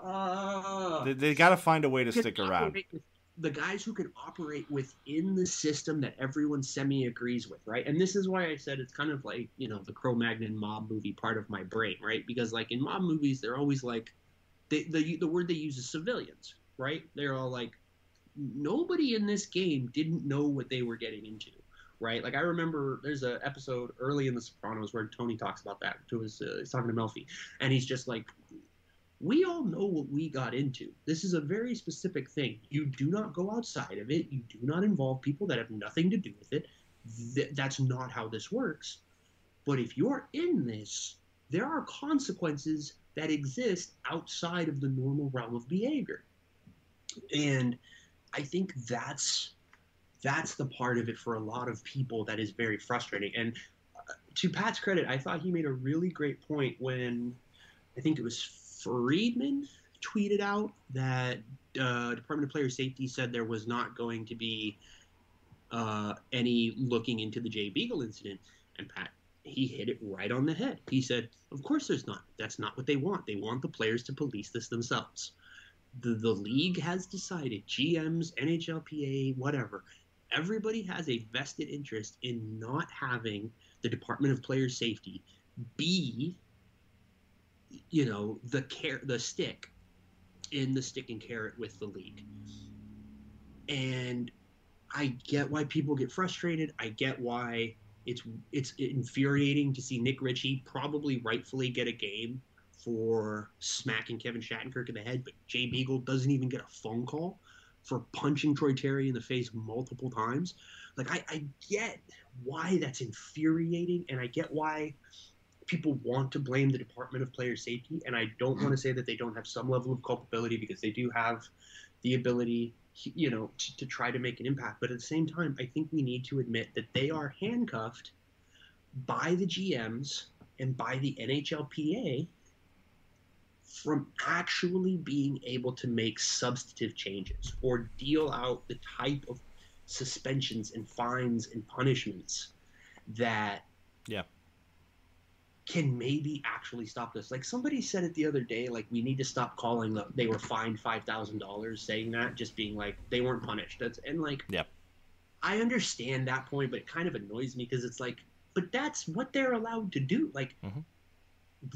Uh, They, they got to find a way to stick around. with- The guys who can operate within the system that everyone semi agrees with, right? And this is why I said it's kind of like, you know, the Cro Magnon mob movie part of my brain, right? Because, like, in mob movies, they're always like, they, the, the word they use is civilians, right? They're all like, nobody in this game didn't know what they were getting into, right? Like, I remember there's an episode early in The Sopranos where Tony talks about that to his, uh, he's talking to Melfi, and he's just like, we all know what we got into. This is a very specific thing. You do not go outside of it. You do not involve people that have nothing to do with it. Th- that's not how this works. But if you're in this, there are consequences that exist outside of the normal realm of behavior. And I think that's that's the part of it for a lot of people that is very frustrating. And uh, to Pat's credit, I thought he made a really great point when I think it was Friedman tweeted out that uh, Department of Player Safety said there was not going to be uh, any looking into the Jay Beagle incident, and Pat he hit it right on the head. He said, "Of course, there's not. That's not what they want. They want the players to police this themselves. The the league has decided. GMs, NHLPA, whatever. Everybody has a vested interest in not having the Department of Player Safety be you know the care the stick in the stick and carrot with the league. And i get why people get frustrated. I get why it's it's infuriating to see nick ritchie probably rightfully get a game for smacking kevin shattenkirk in the head but jay beagle doesn't even get a phone call for punching troy terry in the face multiple times like i, I get why that's infuriating and i get why people want to blame the Department of Player Safety, and I don't want to say that they don't have some level of culpability because they do have the ability, you know, to, to try to make an impact. But at the same time, I think we need to admit that they are handcuffed by the GMs and by the NHLPA from actually being able to make substantive changes or deal out the type of suspensions and fines and punishments that Yeah. can maybe actually stop this. Like somebody said it the other day, like we need to stop calling them. They were fined five thousand dollars, saying that, just being like they weren't punished. That's and like, Yep. I understand that point, but it kind of annoys me because it's like, but that's what they're allowed to do. Like, Mhm.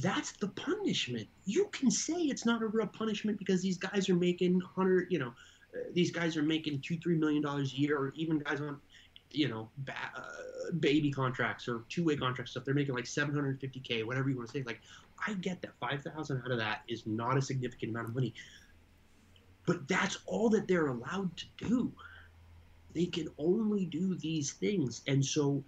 That's the punishment. You can say it's not a real punishment because these guys are making hundred, you know, uh, these guys are making two, three million dollars a year, or even guys on, you know, ba- uh, baby contracts or two-way contract stuff. They're making like 750k, whatever you want to say. Like, I get that 5,000 out of that is not a significant amount of money, but that's all that they're allowed to do. They can only do these things, and so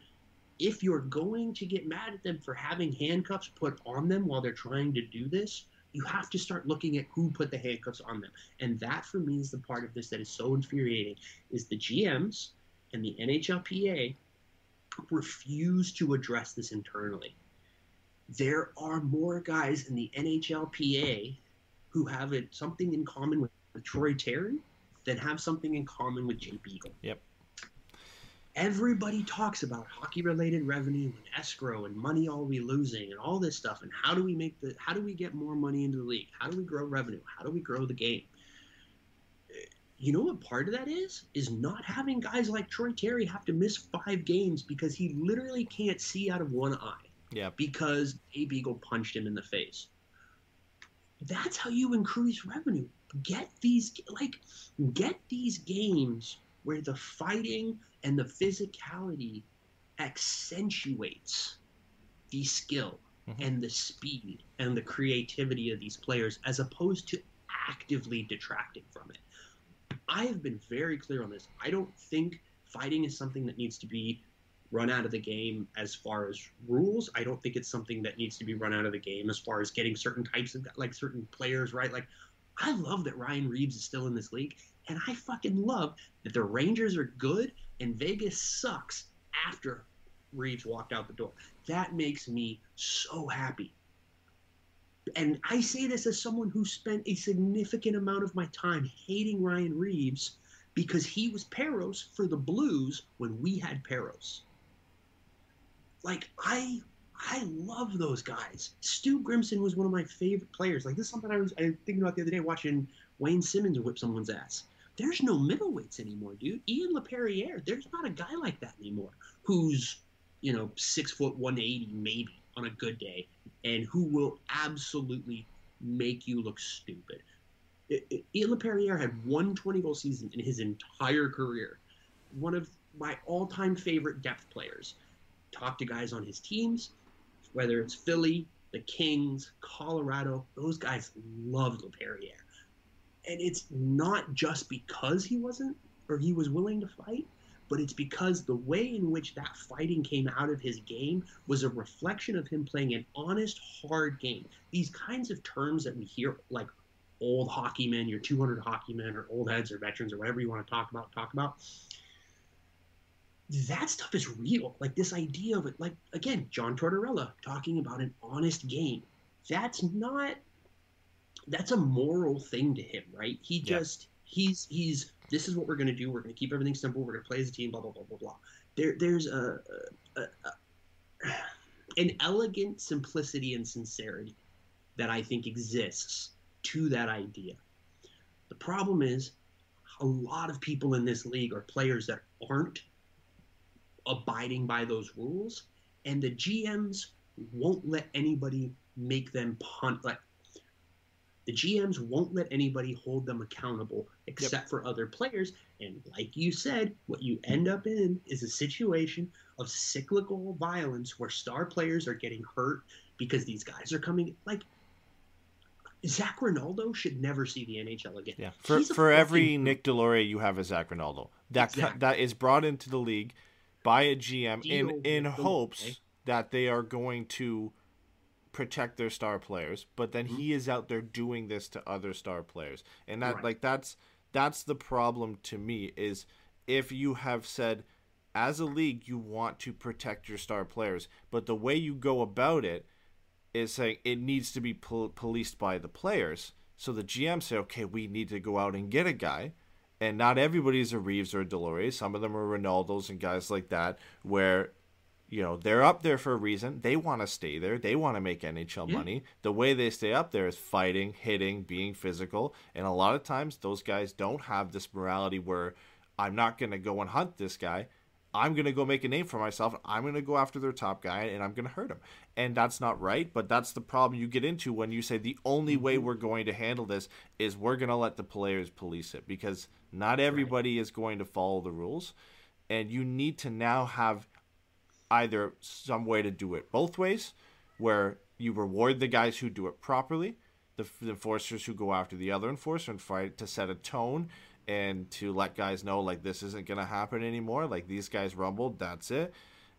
if you're going to get mad at them for having handcuffs put on them while they're trying to do this, you have to start looking at who put the handcuffs on them. And that for me is the part of this that is so infuriating is the GMs and the NHLPA refuse to address this internally. There are more guys in the NHLPA who have it, something in common with Troy Terry than have something in common with Jay Beagle. Yep. Everybody talks about hockey related revenue and escrow and money are we losing and all this stuff and how do we make the how do we get more money into the league? How do we grow revenue? How do we grow the game? you know what part of that is is not having guys like Troy Terry have to miss five games because he literally can't see out of one eye Yep. because A Beagle punched him in the face. That's how you increase revenue. Get these like get these games where the fighting and the physicality accentuates the skill Mhm. and the speed and the creativity of these players as opposed to actively detracting from it. I have been very clear on this. I don't think fighting is something that needs to be run out of the game as far as rules. I don't think it's something that needs to be run out of the game as far as getting certain types of like certain players right. Like I love that Ryan Reaves is still in this league, and I fucking love that the Rangers are good and Vegas sucks after Reaves walked out the door. That makes me so happy. And I say this as someone who spent a significant amount of my time hating Ryan Reaves because he was Parros for the Blues when we had Parros. Like I I love those guys. Stu Grimson was one of my favorite players. Like this is something I was I thinking about the other day watching Wayne Simmonds whip someone's ass. There's no middleweights anymore, dude. Ian LaPerriere, there's not a guy like that anymore who's, you know, six foot one eighty maybe on a good day, and who will absolutely make you look stupid. I- I- Ian LaPerriere had one 20 goal season in his entire career. One of my all-time favorite depth players. Talk to guys on his teams, whether it's Philly, the Kings, Colorado, those guys loved LaPerriere. And it's not just because he wasn't or he was willing to fight, but it's because the way in which that fighting came out of his game was a reflection of him playing an honest, hard game. These kinds of terms that we hear, like old hockey men, your 200 hockey men, or old heads, or veterans, or whatever you want to talk about, talk about. That stuff is real. Like this idea of it, like again, John Tortorella talking about an honest game. That's not. That's a moral thing to him, right? He Yeah. just he's he's this is what we're going to do. We're going to keep everything simple. We're going to play as a team. Blah blah blah blah blah. There there's a, a, a an elegant simplicity and sincerity that I think exists to that idea. The problem is a lot of people in this league are players that aren't abiding by those rules, and the GMs won't let anybody make them punt. Like the GMs won't let anybody hold them accountable except for other players. And like you said, what you end up in is a situation of cyclical violence where star players are getting hurt because these guys are coming. Like Zac Rinaldo should never see the NHL again. Yeah, for for every Nick Deslauriers, you have a Zac Rinaldo. That Exactly. that is brought into the league by a GM in Deal in them, hopes okay? that they are going to protect their star players, but then mm-hmm. he is out there doing this to other star players, and that Right. like that's that's the problem to me is if you have said as a league you want to protect your star players, but the way you go about it is saying it needs to be pol- policed by the players. So the GM say, okay, we need to go out and get a guy. And not everybody's a Reaves or a Deslauriers. Some of them are Rinaldos and guys like that, where, you know, they're up there for a reason. They want to stay there. They want to make NHL Yeah. money. The way they stay up there is fighting, hitting, being physical. And a lot of times those guys don't have this morality where I'm not going to go and hunt this guy. I'm going to go make a name for myself. I'm going to go after their top guy and I'm going to hurt him. And that's not right, but that's the problem you get into when you say the only way mm-hmm. we're going to handle this is we're going to let the players police it because not everybody is going to follow the rules. And you need to now have either some way to do it both ways where you reward the guys who do it properly, the, the enforcers who go after the other enforcer and fight to set a tone and to let guys know like this isn't going to happen anymore like these guys rumbled that's it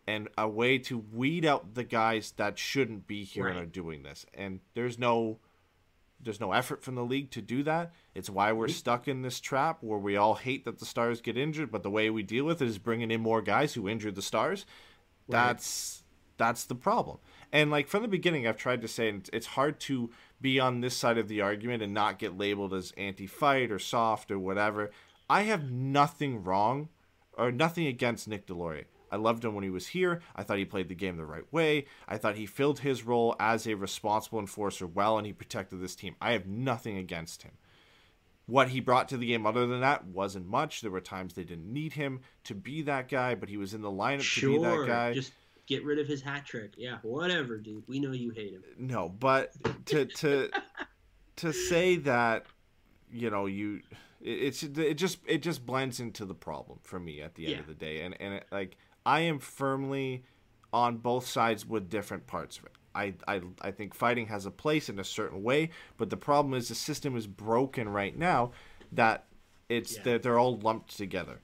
and a way to weed out the guys that shouldn't be here and are doing this. And there's no there's no effort from the league to do that. It's why we're stuck in this trap where we all hate that the stars get injured but the way we deal with it is bringing in more guys who injure the stars that's that's the problem. And like from the beginning i've tried to say it's- hard to be on this side of the argument and not get labeled as anti-fight or soft or whatever. I have nothing wrong or nothing against nick deslauriers i loved him when he was here. I thought he played the game the right way. I thought he filled his role as a responsible enforcer well and he protected this team. I have nothing against him what he brought to the game other than that wasn't much there were times they didn't need him to be that guy but he was in the lineup to be that guy just get rid of his hat trick. Yeah, whatever, dude. We know you hate him. no but to to to say that you know you it, it's it just it just blends into the problem for me at the end Yeah. of the day and and it, like i am firmly on both sides with different parts of it I, I i think fighting has a place in a certain way but the problem is the system is broken right now that it's Yeah. that they're all lumped together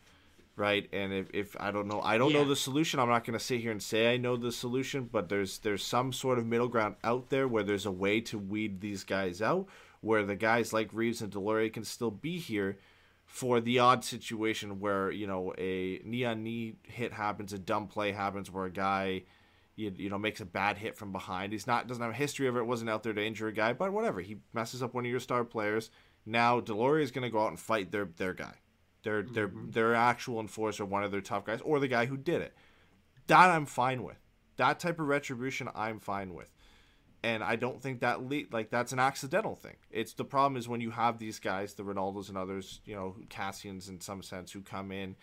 right? And if, if i don't know i don't know the solution. I'm not going to sit here and say i know the solution but there's there's some sort of middle ground out there where there's a way to weed these guys out where the guys like reaves and deslauriers can still be here for the odd situation where you know a knee on knee hit happens a dumb play happens where a guy you, you know makes a bad hit from behind he's not doesn't have a history of it wasn't out there to injure a guy but whatever he messes up one of your star players now deslauriers is going to go out and fight their their guy their their mm-hmm. their actual enforcer, one of their tough guys, or the guy who did it. That I'm fine with. that type of retribution I'm fine with. And I don't think that le- like that's an accidental thing. It's the problem is when you have these guys, the Rinaldos and others, you know, Kassians in some sense, who come in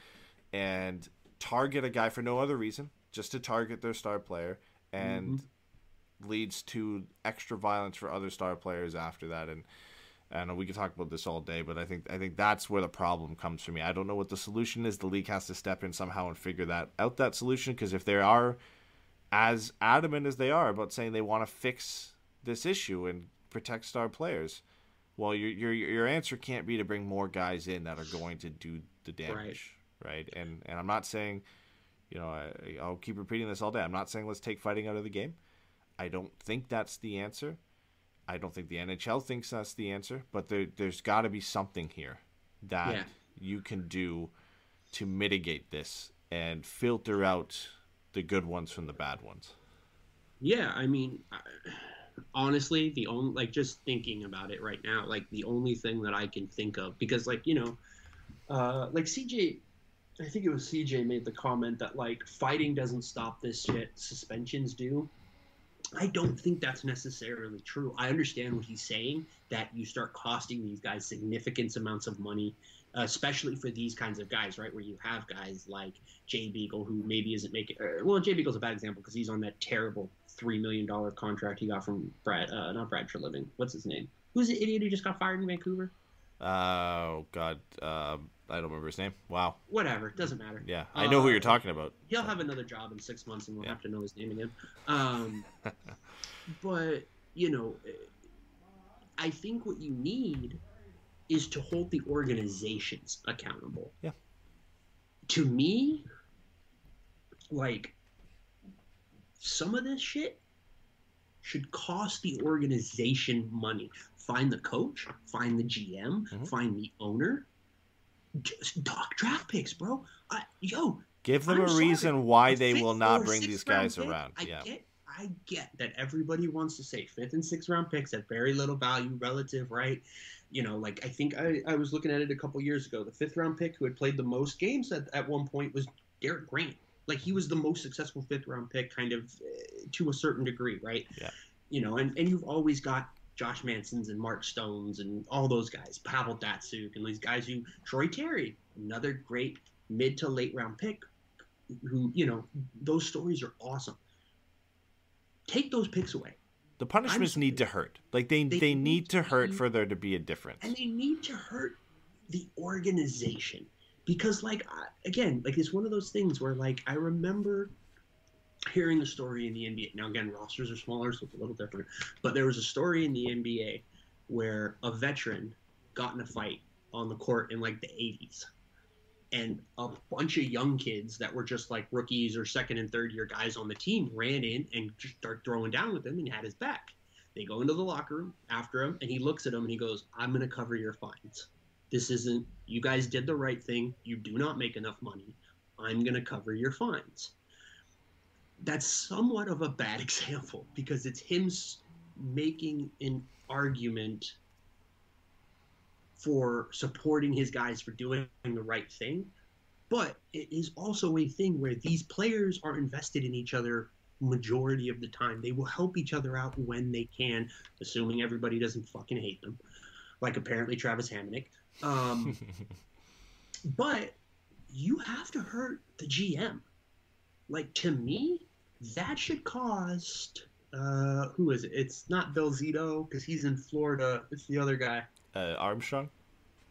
and target a guy for no other reason, just to target their star player, and mm-hmm. leads to extra violence for other star players after that. And I know we could talk about this all day, but I think I think that's where the problem comes for me. I don't know what the solution is. The league has to step in somehow and figure that out that solution because if they are as adamant as they are about saying they want to fix this issue and protect star players, well, your your your answer can't be to bring more guys in that are going to do the damage, right? And and I'm not saying, you know, I, I'll keep repeating this all day. I'm not saying let's take fighting out of the game. I don't think that's the answer. I don't think the NHL thinks that's the answer, but there, there's got to be something here that Yeah. you can do to mitigate this and filter out the good ones from the bad ones. Yeah, I mean, honestly, the only like just thinking about it right now, like the only thing that I can think of because like you know, uh, like CJ, I think it was CJ made the comment that like fighting doesn't stop this shit, suspensions do. I don't think that's necessarily true. I understand what he's saying that you start costing these guys significant amounts of money, especially for these kinds of guys, right? Where you have guys like Jay Beagle who maybe isn't making. Uh, well, Jay Beagle's a bad example because he's on that terrible three million dollar contract he got from Brad, uh, not Brad for living. What's his name? Who's the idiot who just got fired in Vancouver? Oh God, uh, I don't remember his name. Wow. Whatever, it doesn't matter. Yeah, I know who Uh, you're talking about. He'll have another job in six months, and we'll Yeah. have to know his name again. Um, but you know, I think what you need is to hold the organizations accountable. Yeah. To me, like some of this shit should cost the organization money. Find the coach, find the GM, Mhm. find the owner. Just dock draft picks, bro. I, yo, Give them I'm a sorry. reason why a they will not bring these guys pick, around. I yeah. get, I get that everybody wants to say fifth and sixth round picks at very little value relative, right? You know, like I think I, I was looking at it a couple years ago. The fifth round pick who had played the most games at, at one point was Derek Grant. Like he was the most successful fifth round pick, kind of uh, to a certain degree, right? Yeah. You know, and, and you've always got Josh Mansons and Mark Stones and all those guys, Pavel Datsyuk and these guys who Troy Terry, another great mid to late round pick, who you know those stories are awesome. Take those picks away, The punishments need to hurt. Like they they, They need need to hurt be- for there to be a difference. and they need to hurt the organization because, like, again, like it's one of those things where, like, I remember hearing a story in the NBA. Now, again, rosters are smaller, so it's a little different. But there was a story in the NBA where a veteran got in a fight on the court in like the 80s. And a bunch of young kids that were just like rookies or second and third year guys on the team ran in and just started throwing down with him and had his back. They go into the locker room after him and he looks at him and he goes, I'm going to cover your fines. This isn't, you guys did the right thing. You do not make enough money. I'm going to cover your fines. That's somewhat of a bad example because it's him making an argument for supporting his guys for doing the right thing. But it is also a thing where these players are invested in each other majority of the time. They will help each other out when they can, assuming everybody doesn't fucking hate them, like apparently Travis Hamonic. Um, but you have to hurt the GM. Like to me, that should cost. Uh, who is it? It's not Bill Zito because he's in Florida. It's the other guy, uh, Armstrong.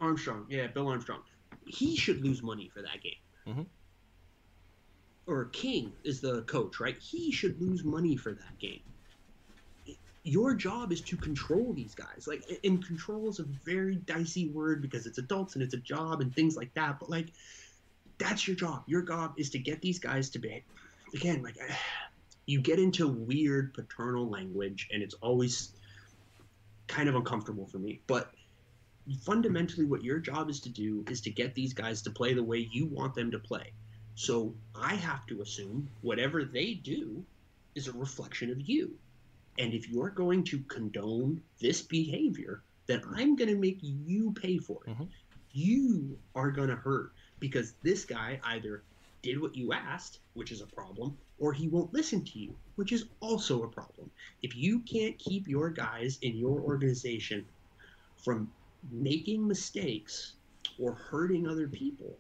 Armstrong. Yeah, Bill Armstrong. He should lose money for that game. Mhm. Or King is the coach, right? He should lose money for that game. Your job is to control these guys. Like, and control is a very dicey word because it's adults and it's a job and things like that. But like, that's your job. Your job is to get these guys to be, again, like, you get into weird paternal language and it's always kind of uncomfortable for me. But fundamentally, what your job is to do is to get these guys to play the way you want them to play. So I have to assume whatever they do is a reflection of you. And if you're going to condone this behavior, then I'm going to make you pay for it. Mhm. You are going to hurt because this guy either did what you asked, which is a problem, or he won't listen to you, which is also a problem. If you can't keep your guys in your organization from making mistakes or hurting other people,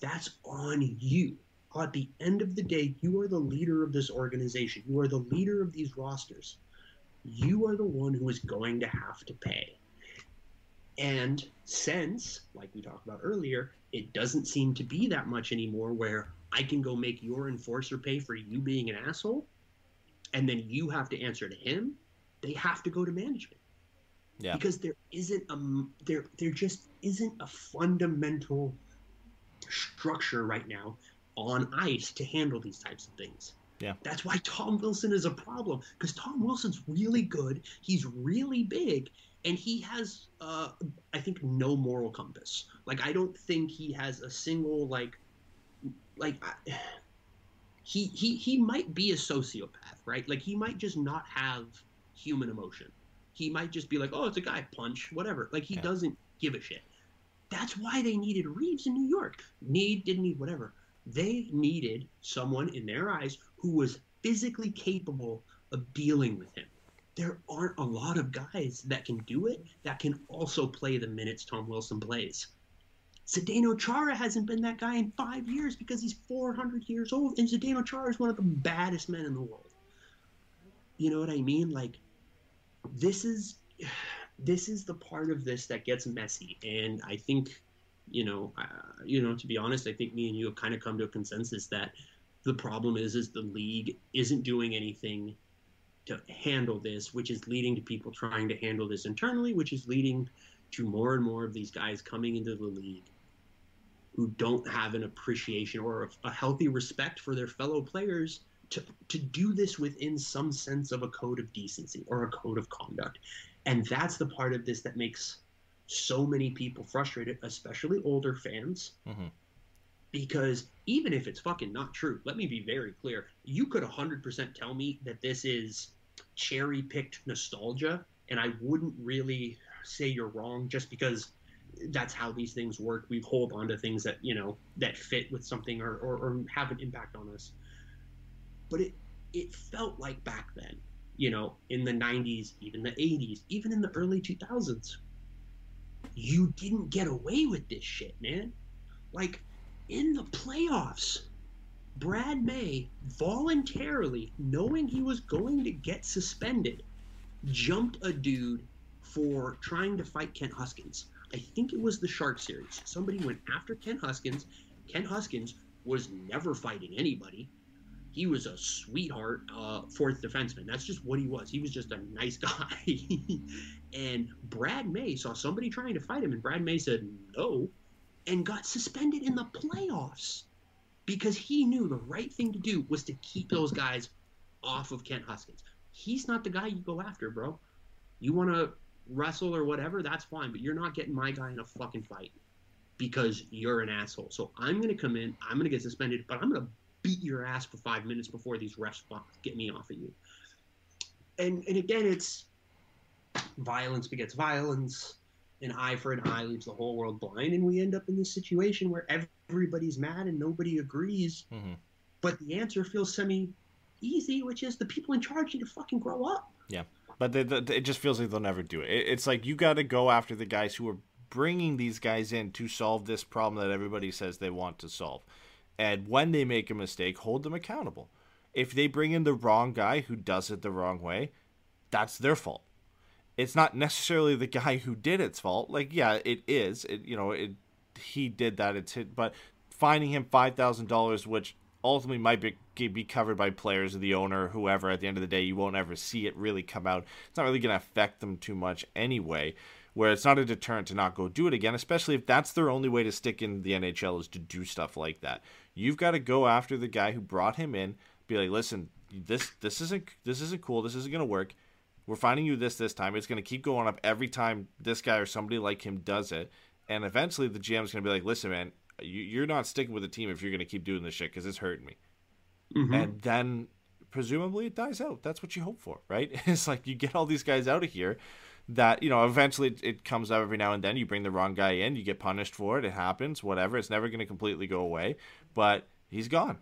that's on you. At the end of the day, you are the leader of this organization. You are the leader of these rosters. You are the one who is going to have to pay. And since, like we talked about earlier, it doesn't seem to be that much anymore where I can go make your enforcer pay for you being an asshole, and then you have to answer to him, they have to go to management. Yeah. Because there isn't a there there just isn't a fundamental structure right now on ice to handle these types of things. Yeah. That's why Tom Wilson is a problem because Tom Wilson's really good. He's really big, and he has, uh, I think, no moral compass. Like I don't think he has a single like, like. I, he, he he might be a sociopath, right? Like he might just not have human emotion. He might just be like, "Oh, it's a guy, punch, whatever." Like he Yeah. doesn't give a shit. That's why they needed Reaves in New York. Need didn't need whatever. They needed someone in their eyes who was physically capable of dealing with him. There aren't a lot of guys that can do it that can also play the minutes Tom Wilson plays. Zdeno Chara hasn't been that guy in five years because he's 400 years old, and Zdeno Chara is one of the baddest men in the world. You know what I mean? Like, this is this is the part of this that gets messy, and I think, you know, uh, you know, to be honest, I think me and you have kind of come to a consensus that the problem is is the league isn't doing anything to handle this, which is leading to people trying to handle this internally, which is leading to more and more of these guys coming into the league who don't have an appreciation or a, healthy respect for their fellow players to, to do this within some sense of a code of decency or a code of conduct. And that's the part of this that makes so many people frustrated, especially older fans. Mhm. Because even if it's fucking not true, let me be very clear. You could 100% tell me that this is cherry picked nostalgia, and I wouldn't really say you're wrong just because that's how these things work. We hold on to things that, you know, that fit with something or, or, or have an impact on us. But it, it felt like back then, you know, in the 90s, even the 80s, even in the early 2000s, you didn't get away with this shit, man. Like in the playoffs, Brad May voluntarily, knowing he was going to get suspended, jumped a dude for trying to fight Kent Huskins. I think it was the Shark series. Somebody went after Kent Huskins. Kent Huskins was never fighting anybody. He was a sweetheart, uh, fourth defenseman. That's just what he was. He was just a nice guy. and Brad May saw somebody trying to fight him, and Brad May said no, and got suspended in the playoffs because he knew the right thing to do was to keep those guys off of Kent Huskins. He's not the guy you go after, bro. You want to wrestle or whatever, that's fine, but you're not getting my guy in a fucking fight because you're an asshole. So I'm going to come in, I'm going to get suspended, but I'm going to beat your ass for five minutes before these refs get me off of you. And and again, it's violence begets violence. An eye for an eye leaves the whole world blind, and we end up in this situation where everybody's mad and nobody agrees. Mhm. But the answer feels semi easy, which is the people in charge need to fucking grow up. Yeah, but they, they, it just feels like they'll never do it. it it's like you got to go after the guys who are bringing these guys in to solve this problem that everybody says they want to solve. And when they make a mistake, hold them accountable. If they bring in the wrong guy who does it the wrong way, that's their fault. It's not necessarily the guy who did it's fault. Like, yeah, it is. It you know, it he did that. It's hit, but finding him five thousand dollars, which ultimately might be, be covered by players or the owner or whoever. At the end of the day, you won't ever see it really come out. It's not really going to affect them too much anyway. Where it's not a deterrent to not go do it again, especially if that's their only way to stick in the NHL is to do stuff like that. You've got to go after the guy who brought him in. Be like, listen, this this isn't this isn't cool. This isn't going to work. We're finding you this this time. It's going to keep going up every time this guy or somebody like him does it. And eventually, the GM's going to be like, listen, man, you, you're not sticking with the team if you're going to keep doing this shit because it's hurting me. Mm-hmm. And then presumably it dies out. That's what you hope for, right? It's like you get all these guys out of here that, you know, eventually it, it comes up every now and then. You bring the wrong guy in, you get punished for it. It happens, whatever. It's never going to completely go away. But he's gone.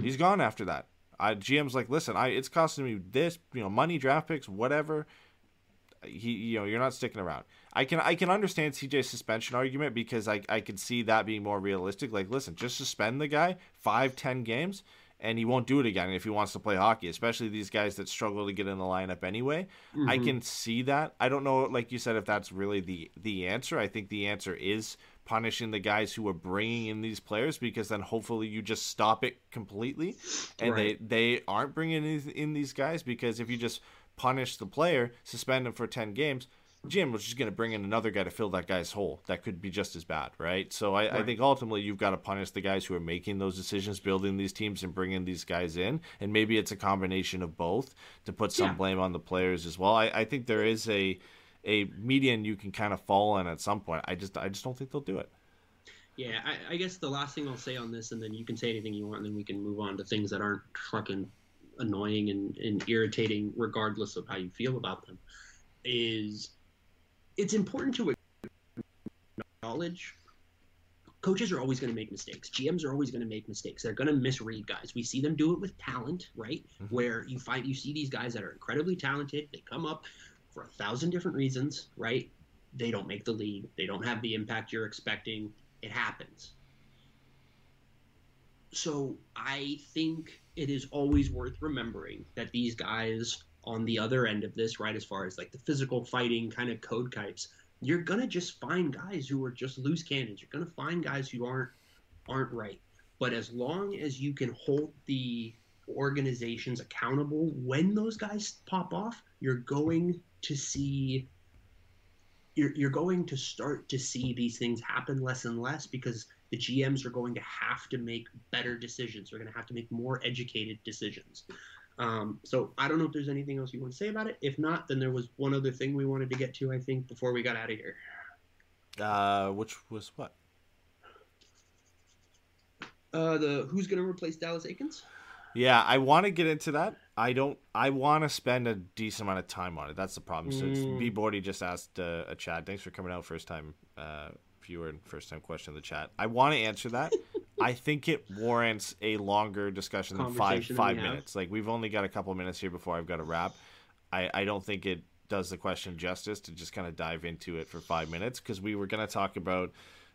He's gone after that. I, GM's like, listen, I it's costing me this, you know, money, draft picks, whatever. He, you know, you're not sticking around. I can I can understand CJ's suspension argument because I I can see that being more realistic. Like, listen, just suspend the guy five, ten games, and he won't do it again if he wants to play hockey. Especially these guys that struggle to get in the lineup anyway. I mm-hmm. can see that. I don't know, like you said, if that's really the the answer. I think the answer is punishing the guys who are bringing in these players because then hopefully you just stop it completely. And Right. they they aren't bringing in, in these guys because if you just punish the player suspend him for 10 games jim was just going to bring in another guy to fill that guy's hole. That could be just as bad right? So I, I think ultimately you've got to punish the guys who are making those decisions building these teams and bringing these guys in. And maybe it's a combination of both to put some Yeah. blame on the players as well. I, I think there is a a median you can kind of fall in at some point i just i just don't think they'll do it Yeah, I, I guess the last thing I'll say on this, and then you can say anything you want, and then we can move on to things that aren't fucking annoying and, and irritating, regardless of how you feel about them, is it's important to acknowledge coaches are always going to make mistakes. GMs are always going to make mistakes. They're going to misread guys. We see them do it with talent, right? Mm-hmm. Where you find you see these guys that are incredibly talented. They come up for a thousand different reasons, right? They don't make the league. They don't have the impact you're expecting. It happens. So I think it is always worth remembering that these guys on the other end of this, right, as far as like the physical fighting kind of code types, you're gonna just find guys who are just loose cannons. You're gonna find guys who aren't aren't right. But as long as you can hold the organizations accountable when those guys pop off, you're going to see you're, you're going to start to see these things happen less and less because the GMs are going to have to make better decisions. They're going to have to make more educated decisions. Um, so I don't know if there's anything else you want to say about it. If not, then there was one other thing we wanted to get to, I think, before we got out of here. uh which was what Uh, the who's going to replace Dallas Eakins? Yeah, I want to get into that. I don't. I want to spend a decent amount of time on it. That's the problem. So it's, B Bordy just asked uh, a chat. Thanks for coming out, first time uh, viewer and first time question in the chat. I want to answer that. I think it warrants a longer discussion than five five minutes. Like we've only got a couple minutes here before I've got to wrap. I I don't think it does the question justice to just kind of dive into it for five minutes because we were going to talk about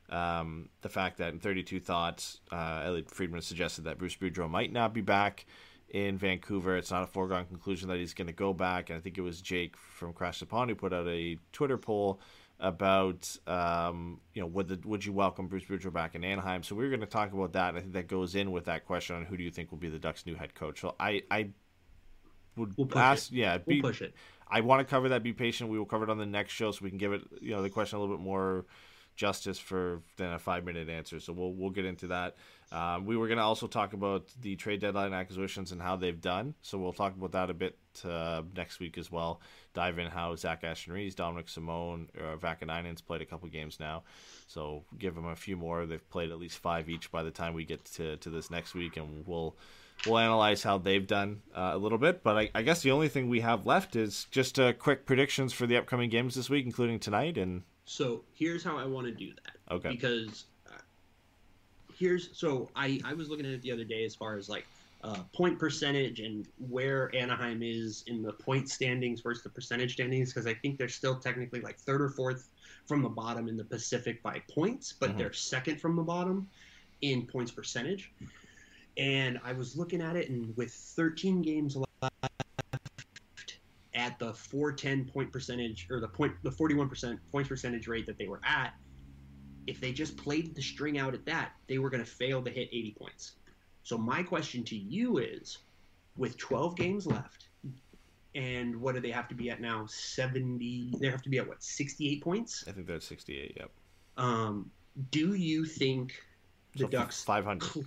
um, the fact that in 32 Thoughts, uh, Elliot Friedman suggested that Bruce Boudreau might not be back in Vancouver. It's not a foregone conclusion that he's going to go back. And I think it was Jake from Crash the Pond who put out a Twitter poll about, um, you know, would the, would you welcome Bruce Boudreau back in Anaheim? So we are going to talk about that. And I think that goes in with that question on who do you think will be the Ducks' new head coach. So I, I would We'll ask, it. yeah, We'll be, push it. I want to cover that. Be patient. We will cover it on the next show, so we can give it, you know, the question a little bit more justice for than a five minute answer. So we'll we'll get into that. Um, we were going to also talk about the trade deadline acquisitions and how they've done. So we'll talk about that a bit uh, next week as well. Dive in how Zack Aston-Reese, Dominic Simon, or Vaakanainen's played a couple games now. So give them a few more. They've played at least five each by the time we get to, to this next week, and we'll we'll analyze how they've done uh, a little bit. But I, I guess the only thing we have left is just uh, quick predictions for the upcoming games this week, including tonight. And So here's how I want to do that. Okay. Because uh, here's so I I was looking at it the other day as far as like uh, point percentage and where Anaheim is in the point standings versus the percentage standings because I think they're still technically like third or fourth from the bottom in the Pacific by points, but Mhm. they're second from the bottom in points percentage. And I was looking at it, and with 13 games left at the 410 point percentage or the point the 41% points percentage rate that they were at if they just played the string out at that they were going to fail to hit 80 points so my question to you is with 12 games left and what do they have to be at now 70 they have to be at what 68 points I think they're at 68. Yep. um, do you think the So ducks 500.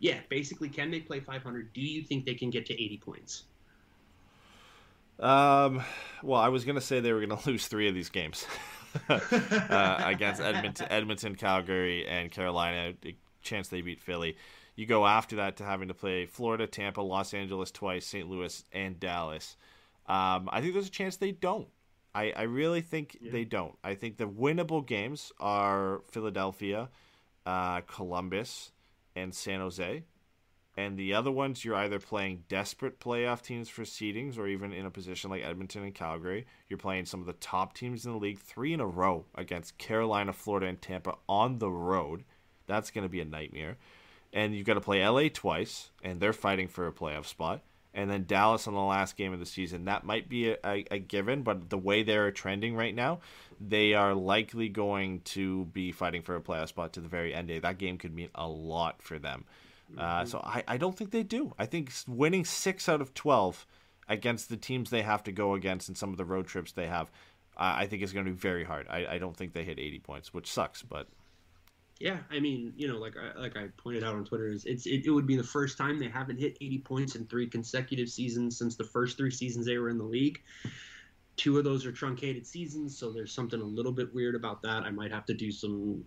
yeah basically can they play 500 do you think they can get to 80 points Um, well, I was gonna say they were gonna lose three of these games uh, against Edmonton, Edmonton, Calgary, and Carolina. A chance they beat Philly. You go after that to having to play Florida, Tampa, Los Angeles twice, St. Louis, and Dallas. Um, I think there's a chance they don't. I, I really think they don't. I think the winnable games are Philadelphia, uh, Columbus, and San Jose. And the other ones, you're either playing desperate playoff teams for seedings, or even in a position like Edmonton and Calgary, you're playing some of the top teams in the league three in a row against Carolina, Florida, and Tampa on the road. That's going to be a nightmare. And you've got to play LA twice, and they're fighting for a playoff spot. And then Dallas on the last game of the season. That might be a, a, a given, but the way they're trending right now, they are likely going to be fighting for a playoff spot to the very end. Day. That game could mean a lot for them. Uh, so I, I don't think they do. I think winning six out of 12 against the teams they have to go against in some of the road trips they have, uh, I think is going to be very hard. I, I don't think they hit 80 points, which sucks, but Yeah, I mean, you know, like I, like I pointed out on Twitter, is it's it, it would be the first time they haven't hit 80 points in three consecutive seasons since the first three seasons they were in the league. Two of those are truncated seasons, so there's something a little bit weird about that. I might have to do some,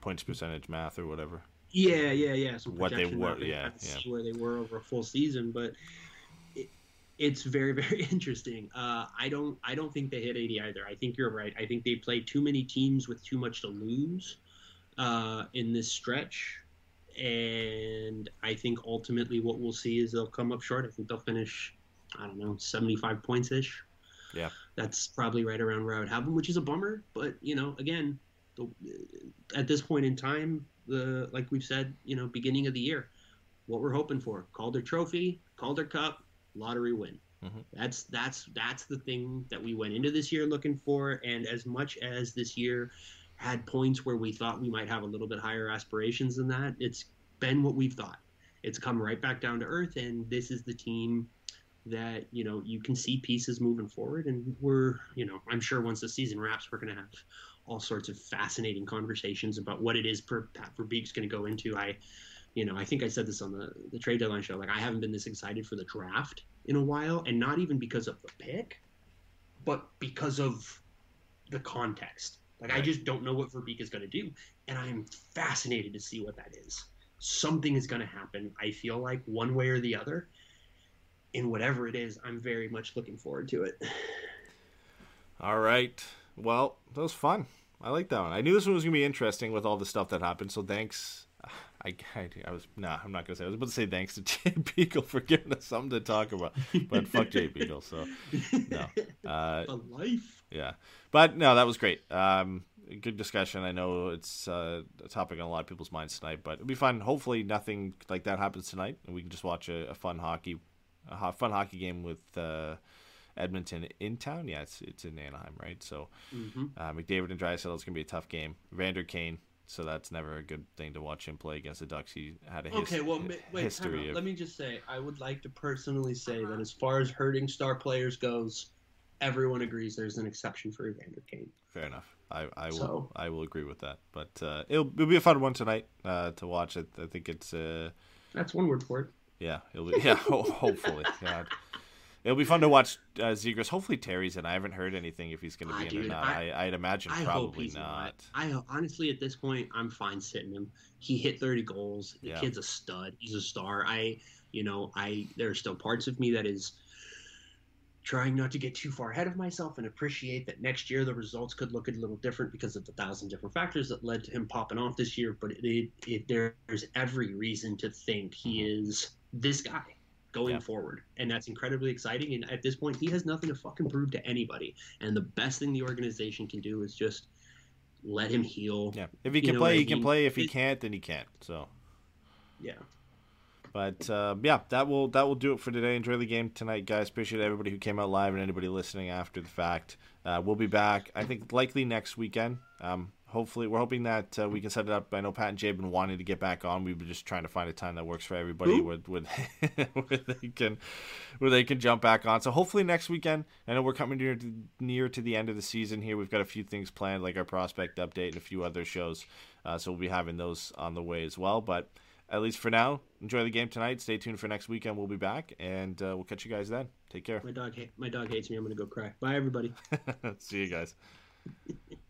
points percentage math or whatever. Yeah, yeah, yeah, some What they were- yeah, yeah. where they were over a full season, but. It, it's very very interesting. Uh, I don't I don't think they hit 80 either. I think you're right. I think they played too many teams with too much to lose uh, in this stretch, and I think ultimately what we'll see is they'll come up short. I think they'll finish I don't know 75 points ish. Yeah. that's probably right around where I would have them, which is a bummer. But you know, again, the, at this point in time, the like we've said, you know, beginning of the year, what we're hoping for: Calder Trophy, Calder Cup, lottery win. Mhm. That's that's that's the thing that we went into this year looking for. And as much as this year had points where we thought we might have a little bit higher aspirations than that, it's been what we've thought. It's come right back down to earth, and this is the team that you know you can see pieces moving forward and we're you know i'm sure once the season wraps we're going to have all sorts of fascinating conversations about what it is per pat Verbeek's going to go into i you know i think i said this on the the trade deadline show like i haven't been this excited for the draft in a while and not even because of the pick but because of the context like i just don't know what Verbeek is going to do and i'm fascinated to see what that is something is going to happen i feel like one way or the other in whatever it is, I'm very much looking forward to it. All right. Well, that was fun. I like that one. I knew this one was gonna be interesting with all the stuff that happened. So thanks. I, I, I was nah. I'm not gonna say. I was about to say thanks to Jay Beagle for giving us something to talk about, but fuck Jay Beagle. So no. Uh, The life. yeah, but no, that was great. Um, good discussion. I know it's uh, a topic on a lot of people's minds tonight, but it'll be fun. Hopefully, nothing like that happens tonight, and we can just watch a, a fun hockey, a ho- fun hockey game with uh, Edmonton in town. Yeah, it's it's in Anaheim, right? So hmm uh, McDavid and Drysdale is gonna be a tough game. Vander Kane. So that's never a good thing to watch him play against the Ducks. He had a his, Okay, well, ma- wait, history of let me just say, I would like to personally say that as far as hurting star players goes, everyone agrees there's an exception for Evander Kane. Fair enough. I, I will So- I will agree with that. But uh, it'll, it'll be a fun one tonight uh, to watch. It. I think it's uh, That's one word for it. yeah it'll be yeah hopefully God. It'll be fun to watch uh, Zegras. Hopefully Terry's in. I haven't heard anything if he's going to Ah, be in or not. I- I'd imagine I probably he's not. I honestly, at this point, I'm fine sitting him. He hit 30 goals. The Yeah. kid's a stud. He's a star. I, you know, I there are still parts of me that is trying not to get too far ahead of myself and appreciate that next year the results could look a little different because of the thousand different factors that led to him popping off this year. But it, it, there's every reason to think he is this guy going Yeah. forward, and that's incredibly exciting. And at this point, he has nothing to fucking prove to anybody. And the best thing the organization can do is just let him heal. Yeah, if he You can know play, he can play. If he can't, then he can't. So. Yeah. But uh, yeah, that will that will do it for today. Enjoy the game tonight, guys. Appreciate everybody who came out live and anybody listening after the fact. Uh, we'll be back. I think likely next weekend. Um, hopefully, we're hoping that uh, we can set it up. I know Pat and Jay have been wanting to get back on. We've been just trying to find a time that works for everybody, where, where, where they can where they can jump back on. So hopefully next weekend. I know we're coming near to, near to the end of the season here. We've got a few things planned, like our prospect update and a few other shows. Uh, so we'll be having those on the way as well. But at least for now, enjoy the game tonight. Stay tuned for next weekend. We'll be back, and uh, we'll catch you guys then. Take care. My dog, ha- my dog hates me. I'm gonna go cry. Bye, everybody. See you guys.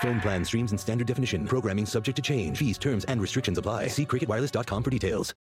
Phone plan streams in standard definition. Programming subject to change. Fees, terms, and restrictions apply. See cricketwireless.com for details.